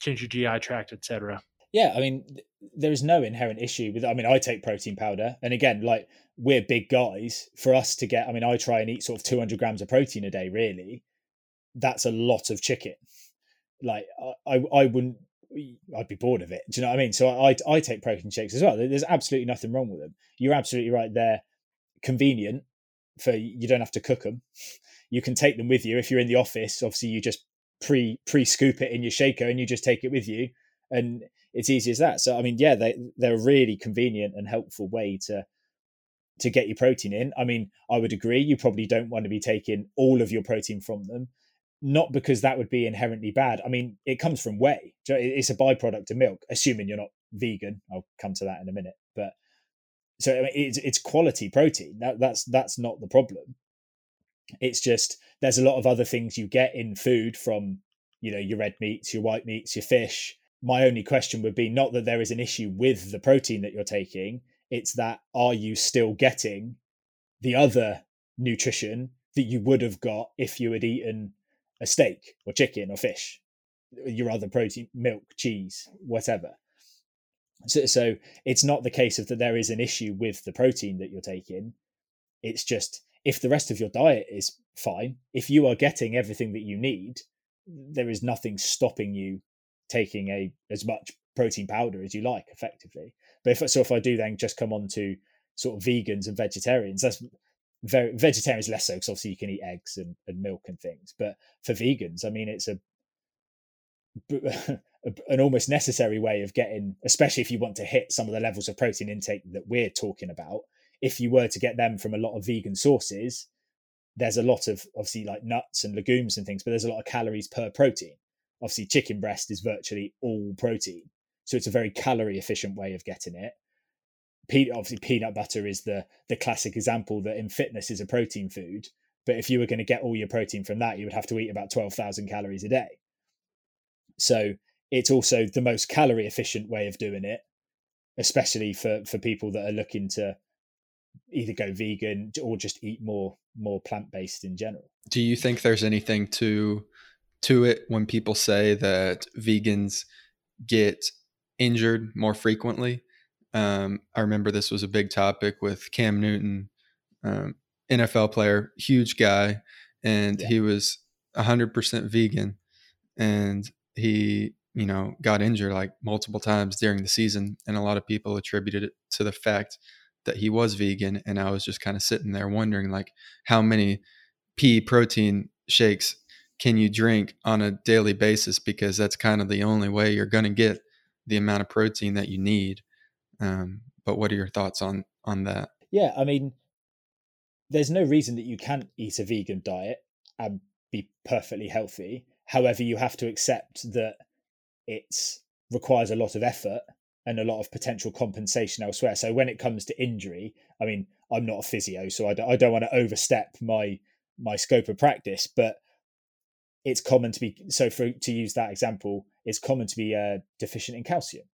change your GI tract, etc. Yeah, I mean, there is no inherent issue with. I mean, I take protein powder, and again, like we're big guys. For us to get, I mean, I try and eat sort of 200 grams of protein a day. Really, that's a lot of chicken. Like, I, I wouldn't. I'd be bored of it. Do you know what I mean? So I, I take protein shakes as well. There's absolutely nothing wrong with them. You're absolutely right. They're convenient for you don't have to cook them. You can take them with you if you're in the office. Obviously, you just pre pre scoop it in your shaker and you just take it with you, and it's easy as that. So I mean, yeah, they they're a really convenient and helpful way to to get your protein in. I mean, I would agree. You probably don't want to be taking all of your protein from them, not because that would be inherently bad. I mean, it comes from whey. It's a byproduct of milk, assuming you're not vegan. I'll come to that in a minute, but so I mean, it's it's quality protein. That that's that's not the problem. It's just there's a lot of other things you get in food from you know your red meats, your white meats, your fish. My only question would be not that there is an issue with the protein that you're taking. It's that are you still getting the other nutrition that you would have got if you had eaten a steak or chicken or fish, your other protein, milk, cheese, whatever. So, so it's not the case of that there is an issue with the protein that you're taking. It's just if the rest of your diet is fine, if you are getting everything that you need, there is nothing stopping you taking a as much protein powder as you like, effectively. But if so, if I do then just come on to sort of vegans and vegetarians, that's very vegetarians less so because obviously you can eat eggs and, and milk and things. But for vegans, I mean, it's a (laughs) an almost necessary way of getting, especially if you want to hit some of the levels of protein intake that we're talking about. If you were to get them from a lot of vegan sources, there's a lot of obviously like nuts and legumes and things, but there's a lot of calories per protein. Obviously, chicken breast is virtually all protein, so it's a very calorie efficient way of getting it. obviously, peanut butter is the the classic example that in fitness is a protein food. But if you were going to get all your protein from that, you would have to eat about twelve thousand calories a day. So it's also the most calorie efficient way of doing it, especially for for people that are looking to either go vegan or just eat more more plant based in general. Do you think there's anything to to it when people say that vegans get injured more frequently? Um, I remember this was a big topic with Cam Newton, um, NFL player, huge guy, and yeah. he was 100% vegan, and he you know got injured like multiple times during the season, and a lot of people attributed it to the fact that he was vegan and I was just kind of sitting there wondering like how many pea protein shakes can you drink on a daily basis? Because that's kind of the only way you're going to get the amount of protein that you need. Um, but what are your thoughts on on that? Yeah i mean there's no reason that you can't eat a vegan diet and be perfectly healthy. However you have to accept that it requires a lot of effort and a lot of potential compensation elsewhere. So when it comes to injury, I mean, I'm not a physio, so I don't, I don't want to overstep my my scope of practice, but it's common to be so for to use that example, it's common to be uh, deficient in calcium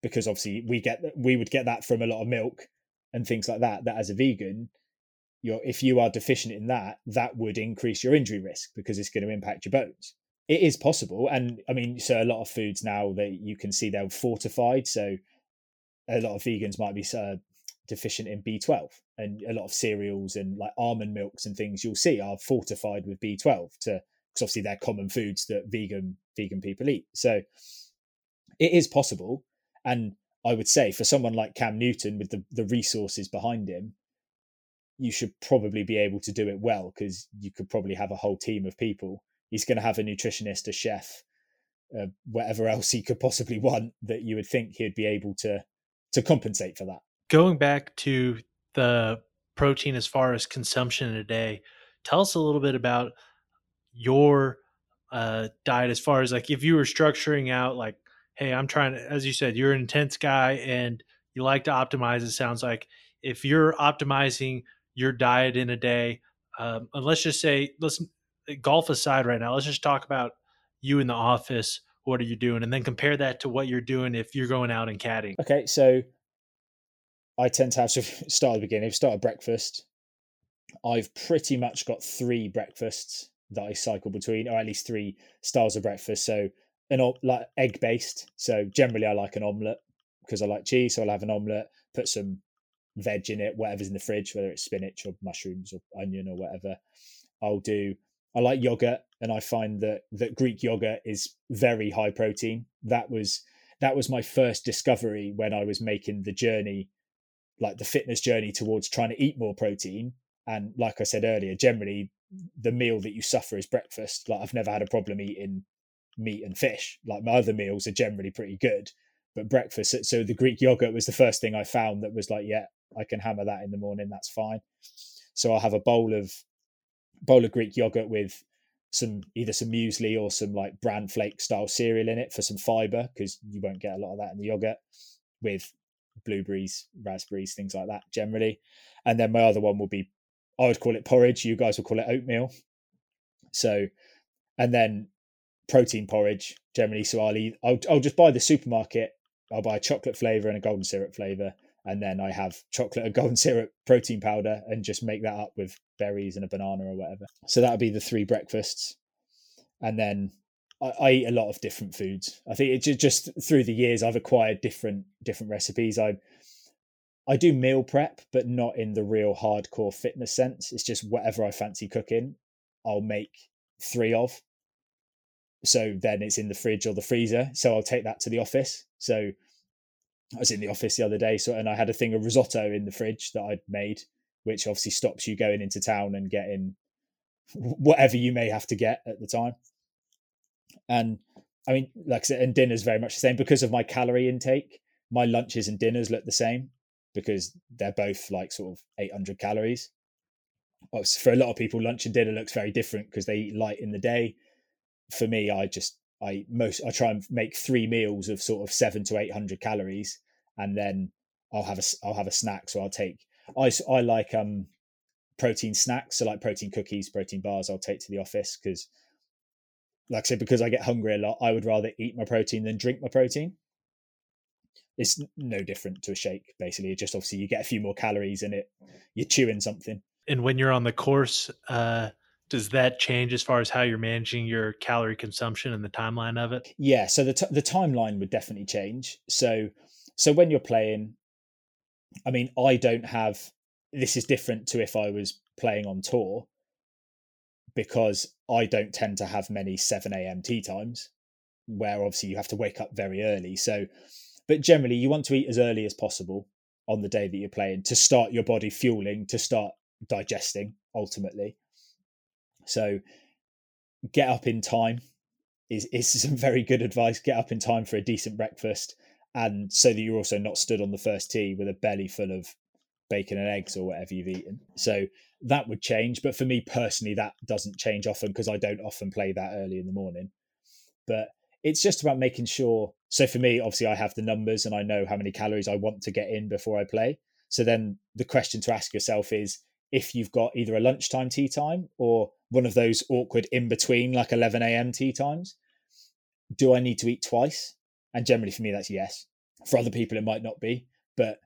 because obviously we get we would get that from a lot of milk and things like that. That as a vegan, you're if you are deficient in that, that would increase your injury risk because it's going to impact your bones it is possible and i mean so a lot of foods now that you can see they're fortified so a lot of vegans might be uh, deficient in b12 and a lot of cereals and like almond milks and things you'll see are fortified with b12 to because obviously they're common foods that vegan vegan people eat. So it is possible and i would say for someone like cam newton with the, the resources behind him you should probably be able to do it well because you could probably have a whole team of people he's going to have a nutritionist, a chef, uh, whatever else he could possibly want that you would think he'd be able to to compensate for that. Going back to the protein as far as consumption in a day, tell us a little bit about your uh, diet as far as like if you were structuring out like, hey, I'm trying to, as you said, you're an intense guy and you like to optimize. It sounds like if you're optimizing your diet in a day, um, and let's just say, let's golf aside right now, let's just talk about you in the office. What are you doing? And then compare that to what you're doing if you're going out and caddying. Okay, so I tend to have to (laughs) start at the beginning, start at breakfast. I've pretty much got three breakfasts that I cycle between, or at least three styles of breakfast. So an like egg based. So generally, I like an omelette because I like cheese. So I'll have an omelette, put some veg in it, whatever's in the fridge, whether it's spinach or mushrooms or onion or whatever. I'll do I like yogurt, and I find that that Greek yogurt is very high protein. That was that was my first discovery when I was making the journey, like the fitness journey towards trying to eat more protein. And like I said earlier, generally the meal that you suffer is breakfast. Like I've never had a problem eating meat and fish. Like my other meals are generally pretty good, but breakfast. So the Greek yogurt was the first thing I found that was like, yeah, I can hammer that in the morning. That's fine. So I'll have a bowl of bowl of Greek yogurt with some either some muesli or some like bran flake style cereal in it for some fiber because you won't get a lot of that in the yogurt with blueberries, raspberries, things like that generally. And then my other one will be I would call it porridge. You guys will call it oatmeal. So, and then protein porridge generally. So I'll eat. I'll, I'll just buy the supermarket. I'll buy a chocolate flavor and a golden syrup flavor, and then I have chocolate and golden (laughs) syrup protein powder and just make that up with berries and a banana or whatever. So that would be the three breakfasts, and then I, I eat a lot of different foods. I think it just through the years I've acquired different different recipes. I I do meal prep, but not in the real hardcore fitness sense. It's just whatever I fancy cooking, I'll make three of. so then it's in the fridge or the freezer. So I'll take that to the office. So I was in the office the other day, so and I had a thing of risotto in the fridge that I'd made, which obviously stops you going into town and getting whatever you may have to get at the time. And I mean, like I said, and dinner's very much the same because of my calorie intake. My lunches and dinners look the same because they're both like sort of 800 calories. For a lot of people, lunch and dinner looks very different because they eat light in the day. For me, I just I most I try and make three meals of sort of seven to eight hundred calories, and then I'll have a I'll have a snack. So I'll take I I like um protein snacks, so like protein cookies, protein bars. I'll take to the office because, like I said, because I get hungry a lot, I would rather eat my protein than drink my protein. It's no different to a shake, basically. It just obviously you get a few more calories in it. You're chewing something. And when you're on the course, uh, does that change as far as how you're managing your calorie consumption and the timeline of it? Yeah, so the t- the timeline would definitely change. So so when you're playing, I mean, I don't have this is different to if I was playing on tour because I don't tend to have many 7 a.m. tee times where obviously you have to wake up very early. So, but generally, you want to eat as early as possible on the day that you're playing to start your body fueling, to start digesting ultimately. So get up in time is is (laughs) some very good advice. Get up in time for a decent breakfast, and so that you're also not stood on the first tee with a belly full of bacon and eggs or whatever you've eaten. So that would change, but for me personally, that doesn't change often because I don't often play that early in the morning. But it's just about making sure. So for me, obviously, I have the numbers and I know how many calories I want to get in before I play. So then the question to ask yourself is if you've got either a lunchtime tee time or one of those awkward in between, like 11 a.m. tee times, do I need to eat twice? And generally for me, that's yes. For other people, it might not be. But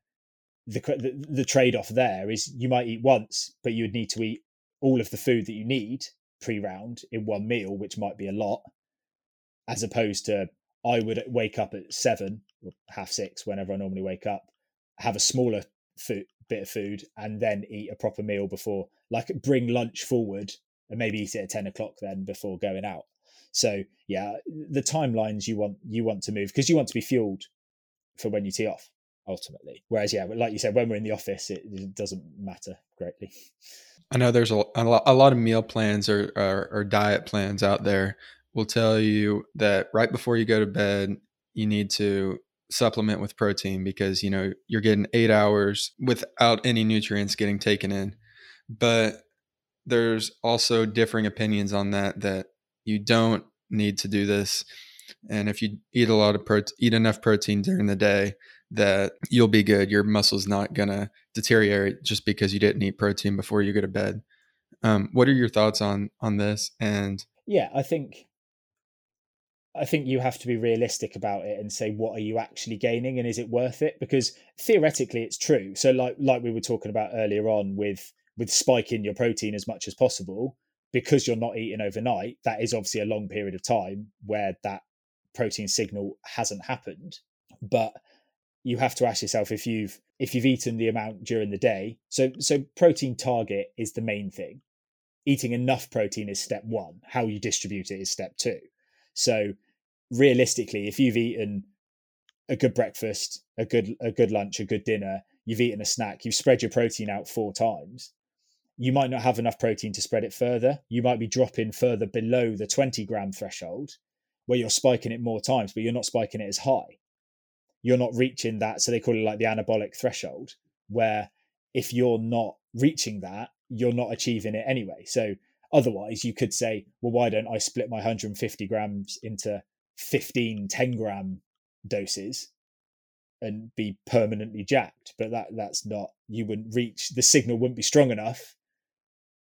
the, the, the trade off there is you might eat once, but you would need to eat all of the food that you need pre round in one meal, which might be a lot, as opposed to I would wake up at seven or half six, whenever I normally wake up, have a smaller food, bit of food, and then eat a proper meal before, like bring lunch forward and maybe eat it at 10 o'clock then before going out. So yeah, the timelines you want you want to move because you want to be fueled for when you tee off ultimately. Whereas, yeah, like you said, when we're in the office, it, doesn't matter greatly. I know there's a, a, lot, a lot of meal plans or, or, or diet plans out there will tell you that right before you go to bed, you need to supplement with protein because you know you're getting eight hours without any nutrients getting taken in. But there's also differing opinions on that that you don't need to do this and if you eat a lot of protein eat enough protein during the day that you'll be good. Your muscle's not gonna deteriorate just because you didn't eat protein before you go to bed. Um, what are your thoughts on on this? And yeah, I think I think you have to be realistic about it and say what are you actually gaining and is it worth it? Because theoretically it's true. So like like we were talking about earlier on with with spiking your protein as much as possible because you're not eating overnight, that is obviously a long period of time where that protein signal hasn't happened. But you have to ask yourself if you've if you've eaten the amount during the day. So so protein target is the main thing. Eating enough protein is step 1. How you distribute it is step 2. So realistically, if you've eaten a good breakfast, a good a good lunch, a good dinner, you've eaten a snack, you've spread your protein out four times, you might not have enough protein to spread it further. You might be dropping further below the 20 gram threshold where you're spiking it more times, but you're not spiking it as high you're not reaching that. So they call it like the anabolic threshold, where if you're not reaching that, you're not achieving it anyway. So otherwise, you could say, well, why don't I split my 150 grams into 15 10 gram doses and be permanently jacked? But that that's not, you wouldn't reach, the signal wouldn't be strong enough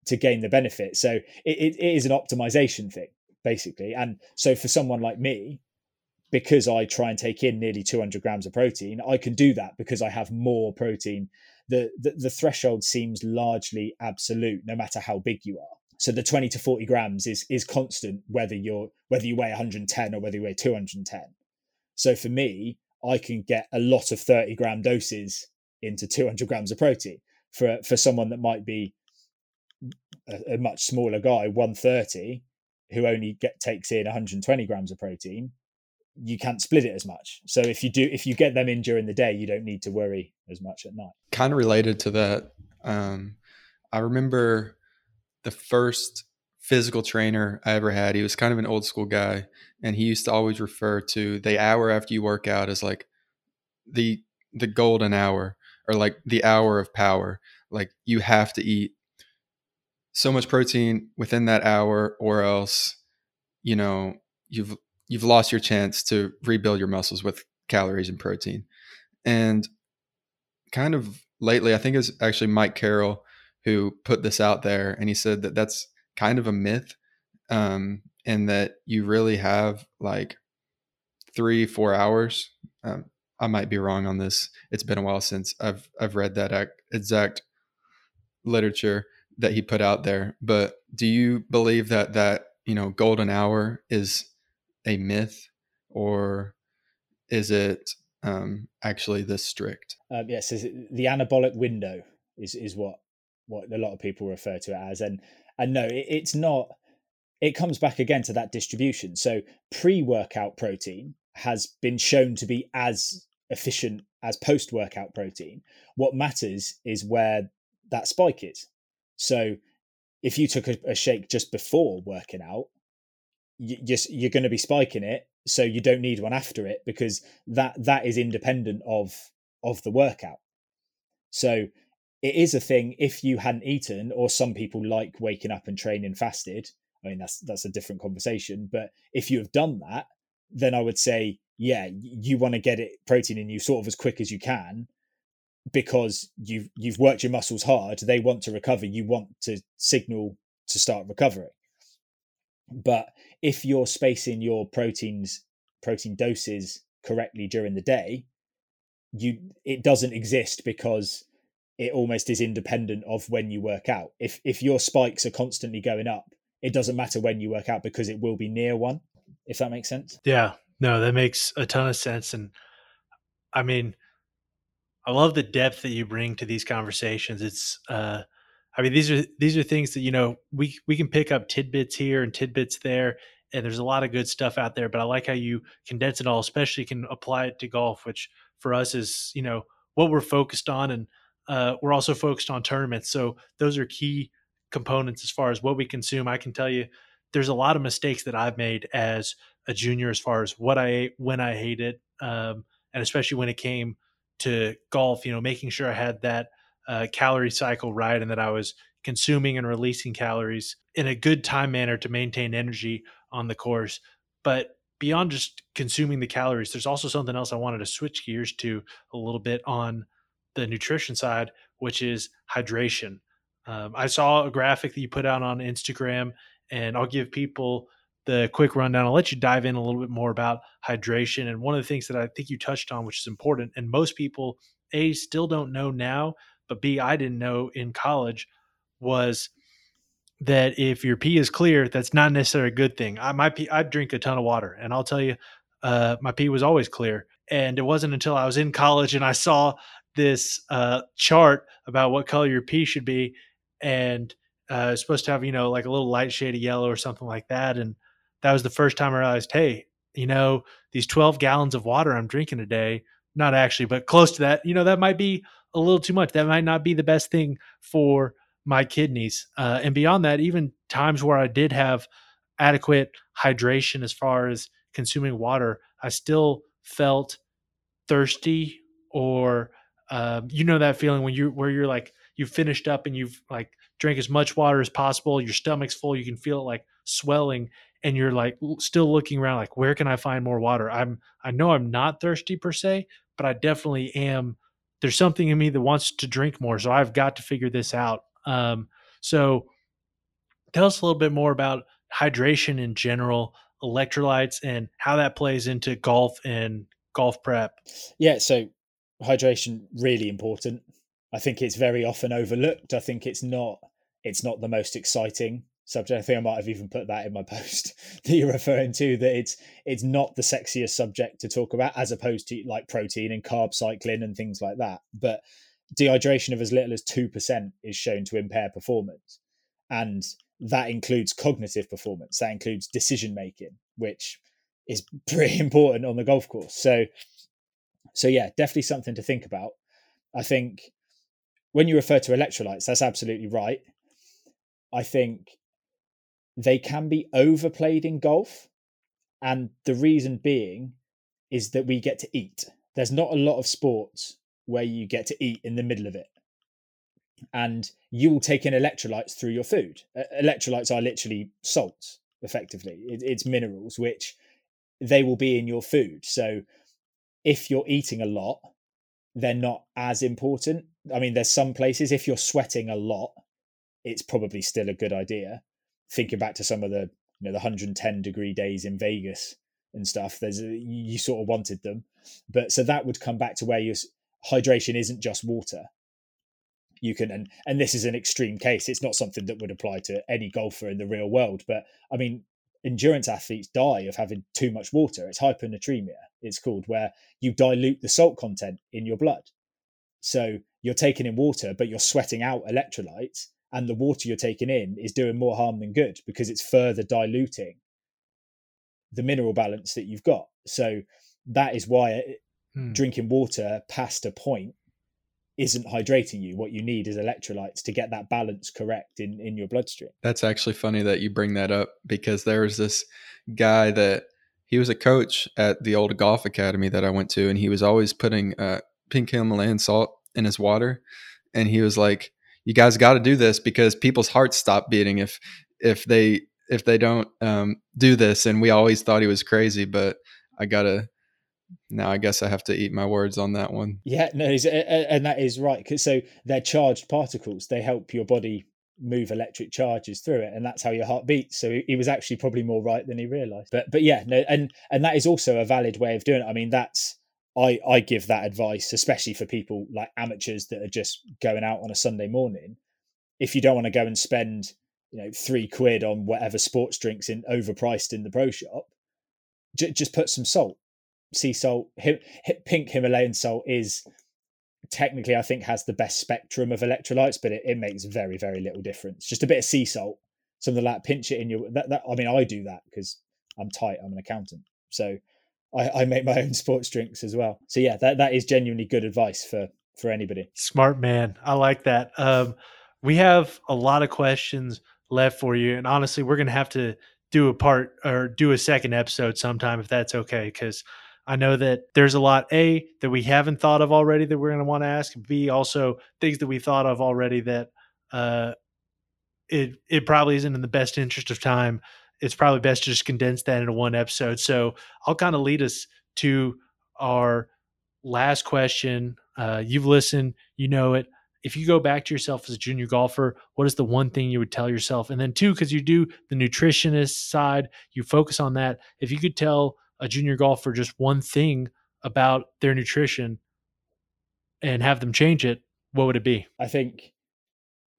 to gain the benefit. So it, it, it is an optimization thing, basically. And so for someone like me, because I try and take in nearly 200 grams of protein, I can do that because I have more protein. The, the, the threshold seems largely absolute, no matter how big you are. So the 20 to 40 grams is is constant whether you're whether you weigh 110 or whether you weigh 210. So for me, I can get a lot of 30 gram doses into 200 grams of protein. For for someone that might be a, a much smaller guy, 130, who only get takes in 120 grams of protein, you can't split it as much. So if you do, if you get them in during the day, you don't need to worry as much at night. Kind of related to that, um, I remember the first physical trainer I ever had. He was kind of an old school guy, and he used to always refer to the hour after you work out as like the the golden hour or like the hour of power. Like you have to eat so much protein within that hour, or else you know you've you've lost your chance to rebuild your muscles with calories and protein. And kind of lately, I think it's actually Mike Carroll who put this out there, and he said that that's kind of a myth, um, and that you really have like three, four hours. Um, I might be wrong on this. It's been a while since I've I've read that exact literature that he put out there. But do you believe that that you know golden hour is a myth, or is it um, actually this strict? Um, yes, the anabolic window is is what what a lot of people refer to it as, and and no, it, it's not. It comes back again to that distribution. So pre-workout protein has been shown to be as efficient as post-workout protein. What matters is where that spike is. So if you took a, a shake just before working out, you just you're going to be spiking it, so you don't need one after it because that that is independent of of the workout. So it is a thing if you hadn't eaten, or some people like waking up and training fasted. I mean that's that's a different conversation. But if you have done that, then I would say, yeah, you want to get it protein in you sort of as quick as you can because you've you've worked your muscles hard they want to recover you want to signal to start recovering but if you're spacing your proteins protein doses correctly during the day you it doesn't exist because it almost is independent of when you work out if if your spikes are constantly going up it doesn't matter when you work out because it will be near one if that makes sense yeah no that makes a ton of sense and i mean I love the depth that you bring to these conversations. It's, uh, I mean, these are these are things that you know we we can pick up tidbits here and tidbits there, and there's a lot of good stuff out there. But I like how you condense it all, especially can apply it to golf, which for us is you know what we're focused on, and uh, we're also focused on tournaments. So those are key components as far as what we consume. I can tell you, there's a lot of mistakes that I've made as a junior as far as what I ate, when I ate it, um, and especially when it came to golf, you know, making sure I had that uh, calorie cycle right and that I was consuming and releasing calories in a good time manner to maintain energy on the course. But beyond just consuming the calories, there's also something else I wanted to switch gears to a little bit on the nutrition side, which is hydration. Um, I saw a graphic that you put out on Instagram, and I'll give people the quick rundown. I'll let you dive in a little bit more about hydration. And one of the things that I think you touched on, which is important, and most people, A, still don't know now, but B, I didn't know in college, was that if your pee is clear, that's not necessarily a good thing. I my pee, I drink a ton of water, and I'll tell you, uh, my pee was always clear. And it wasn't until I was in college and I saw this uh, chart about what color your pee should be, and uh, it's supposed to have you know like a little light shade of yellow or something like that, and that was the first time I realized, hey, you know, these 12 gallons of water I'm drinking a day, not actually, but close to that, you know, that might be a little too much. That might not be the best thing for my kidneys. Uh, and beyond that, even times where I did have adequate hydration as far as consuming water, I still felt thirsty or um, you know that feeling when you where you're like you've finished up and you've like drank as much water as possible your stomach's full you can feel it like swelling and you're like still looking around like where can i find more water? I'm i know i'm not thirsty per se but i definitely am. There's something in me that wants to drink more so i've got to figure this out. Um, so tell us a little bit more about hydration in general electrolytes and how that plays into golf and golf prep. Yeah so hydration really important i think it's very often overlooked i think it's not it's not the most exciting subject. I think I might have even put that in my (laughs) post that you're referring to. That it's it's not the sexiest subject to talk about, as opposed to like protein and carb cycling and things like that. But dehydration of as little as two percent is shown to impair performance, and that includes cognitive performance, that includes decision making, which is pretty (laughs) important on the golf course. So, so yeah, definitely something to think about. I think when you refer to electrolytes, that's absolutely right. I think they can be overplayed in golf. And the reason being is that we get to eat. There's not a lot of sports where you get to eat in the middle of it. And you will take in electrolytes through your food. Electrolytes are literally salts, effectively. It's minerals, which they will be in your food. So if you're eating a lot, they're not as important. I mean, there's some places, if you're sweating a lot, it's probably still a good idea. Thinking back to some of the, you know, the 110 degree days in Vegas and stuff, there's a, you sort of wanted them. But so that would come back to where your hydration isn't just water. You can, and, and this is an extreme case. It's not something that would apply to any golfer in the real world. But I mean, endurance athletes die of having too much water. It's hyponatremia, it's called, where you dilute the salt content in your blood. So you're taking in water, but you're sweating out electrolytes, and the water you're taking in is doing more harm than good because it's further diluting the mineral balance that you've got. So that is why hmm. drinking water past a point isn't hydrating you. What you need is electrolytes to get that balance correct in in your bloodstream. That's actually funny that you bring that up because there was this guy that he was a coach at the old golf academy that I went to, and he was always putting uh, pink Himalayan salt in his water, and he was like, "You guys got to do this because people's hearts stop beating if if they if they don't um, do this." And we always thought he was crazy, but I gotta now I guess I have to eat my words on that one. Yeah, no, and that is right. So they're charged particles. They help your body move electric charges through it, and that's how your heart beats. So he was actually probably more right than he realised. But but yeah, no, and and that is also a valid way of doing it. I mean, that's I I give that advice, especially for people like amateurs that are just going out on a Sunday morning. If you don't want to go and spend you know three quid on whatever sports drinks in overpriced in the pro shop, j- just put some salt sea salt, him, pink Himalayan salt is technically, I think, has the best spectrum of electrolytes, but it, it makes very, very little difference. Just a bit of sea salt, something like pinch it in your. That, that I mean, I do that because I'm tight. I'm an accountant, so I, I make my own sports drinks as well. So yeah, that that is genuinely good advice for for anybody. Smart man, I like that. Um, we have a lot of questions left for you, and honestly, we're gonna have to do a part or do a second episode sometime if that's okay, because I know that there's a lot A that we haven't thought of already that we're going to want to ask. B also things that we thought of already that uh, it it probably isn't in the best interest of time. It's probably best to just condense that into one episode. So I'll kind of lead us to our last question. Uh, you've listened, you know it. If you go back to yourself as a junior golfer, what is the one thing you would tell yourself? And then two, because you do the nutritionist side, you focus on that. If you could tell a junior golfer just one thing about their nutrition and have them change it, what would it be? I think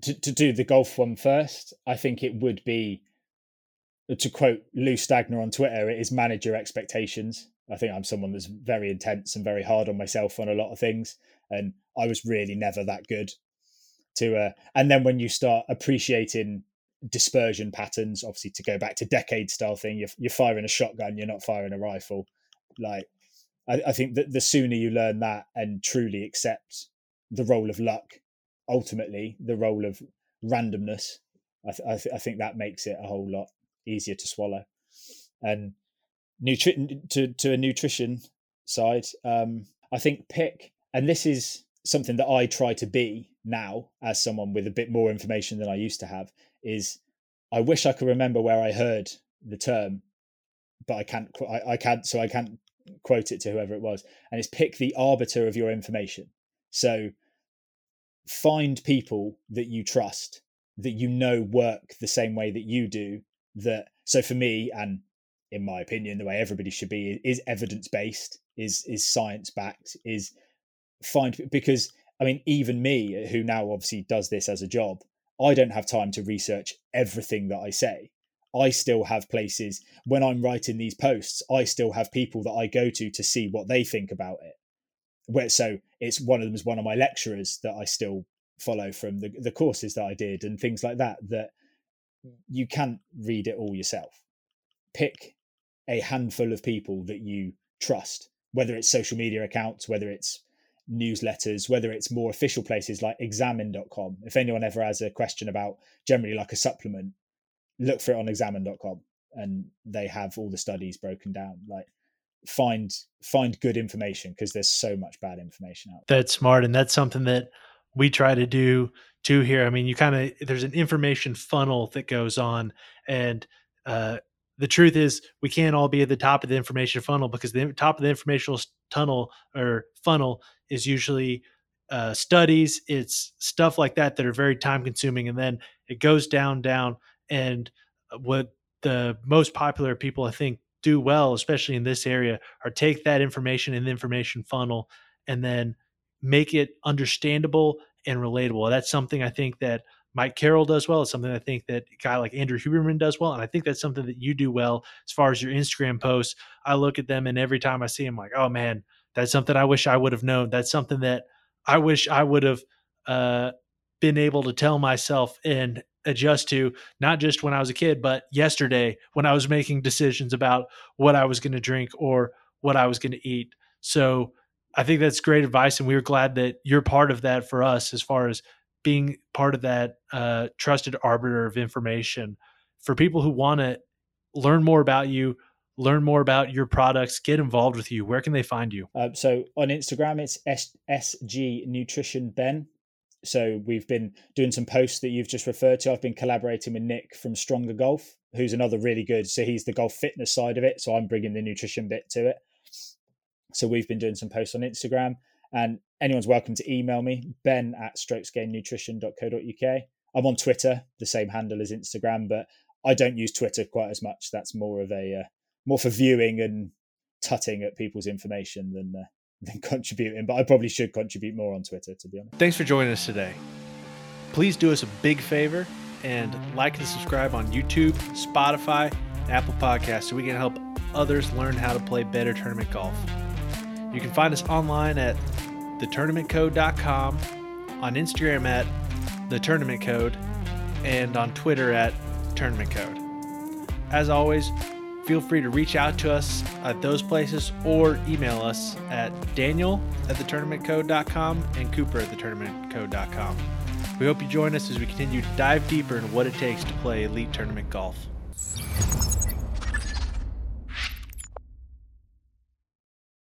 to, to do the golf one first, I think it would be to quote Lou Stagner on Twitter, it is manage your expectations. I think I'm someone that's very intense and very hard on myself on a lot of things. And I was really never that good to uh, and then when you start appreciating dispersion patterns. Obviously, to go back to decade style thing, you're, you're firing a shotgun, you're not firing a rifle. Like, I, I think that the sooner you learn that and truly accept the role of luck, ultimately the role of randomness, I, th- I, th- I think that makes it a whole lot easier to swallow. And nutri- to to a nutrition side, um, I think pick, and this is something that I try to be now as someone with a bit more information than I used to have, is I wish I could remember where I heard the term, but I can't. I, I can't. So I can't quote it to whoever it was. And it's pick the arbiter of your information. So find people that you trust, that you know work the same way that you do. That so for me, and in my opinion, the way everybody should be is evidence based, is is science backed, is find because I mean, even me, who now obviously does this as a job, I don't have time to research everything that I say. I still have places when I'm writing these posts, I still have people that I go to to see what they think about it. Where so it's one of them is one of my lecturers that I still follow from the, the courses that I did and things like that. That you can't read it all yourself. Pick a handful of people that you trust, whether it's social media accounts, whether it's newsletters, whether it's more official places like examine.com. If anyone ever has a question about generally like a supplement, look for it on examine.com and they have all the studies broken down. Like find find good information because there's so much bad information out there. That's smart and that's something that we try to do too here. I mean, you kind of there's an information funnel that goes on and uh the truth is we can't all be at the top of the information funnel because the top of the informational tunnel or funnel is usually uh, studies it's stuff like that that are very time consuming and then it goes down down and uh, what the most popular people i think do well especially in this area are take that information in the information funnel and then make it understandable and relatable that's something i think that Mike Carroll does well. It's something I think that a guy like Andrew Huberman does well. And I think that's something that you do well as far as your Instagram posts. I look at them and every time I see them, like, oh man, that's something I wish I would have known. That's something that I wish I would have uh, been able to tell myself and adjust to, not just when I was a kid, but yesterday when I was making decisions about what I was going to drink or what I was going to eat. So I think that's great advice. And we are glad that you're part of that for us as far as being part of that uh, trusted arbiter of information for people who want to learn more about you learn more about your products get involved with you where can they find you uh, so on instagram it's sg nutrition ben so we've been doing some posts that you've just referred to i've been collaborating with nick from stronger golf who's another really good so he's the golf fitness side of it so i'm bringing the nutrition bit to it so we've been doing some posts on instagram and anyone's welcome to email me, ben at strokesgainednutrition.co.uk. I'm on Twitter, the same handle as Instagram, but I don't use Twitter quite as much. That's more of a uh, more for viewing and tutting at people's information than uh, (laughs) than contributing. But I probably should contribute more on Twitter, to be honest. Thanks for joining us today. Please do us a big favor and like and subscribe on YouTube, Spotify, Apple Podcasts, so we can help others learn how to play better tournament golf. You can find us online at thetournamentcode.com, on Instagram at the tournament code, and on Twitter at tournamentcode. As always, feel free to reach out to us at those places or email us at daniel at the thetournamentcode.com and cooper at the thetournamentcode.com. We hope you join us as we continue to dive deeper into what it takes to play elite tournament golf.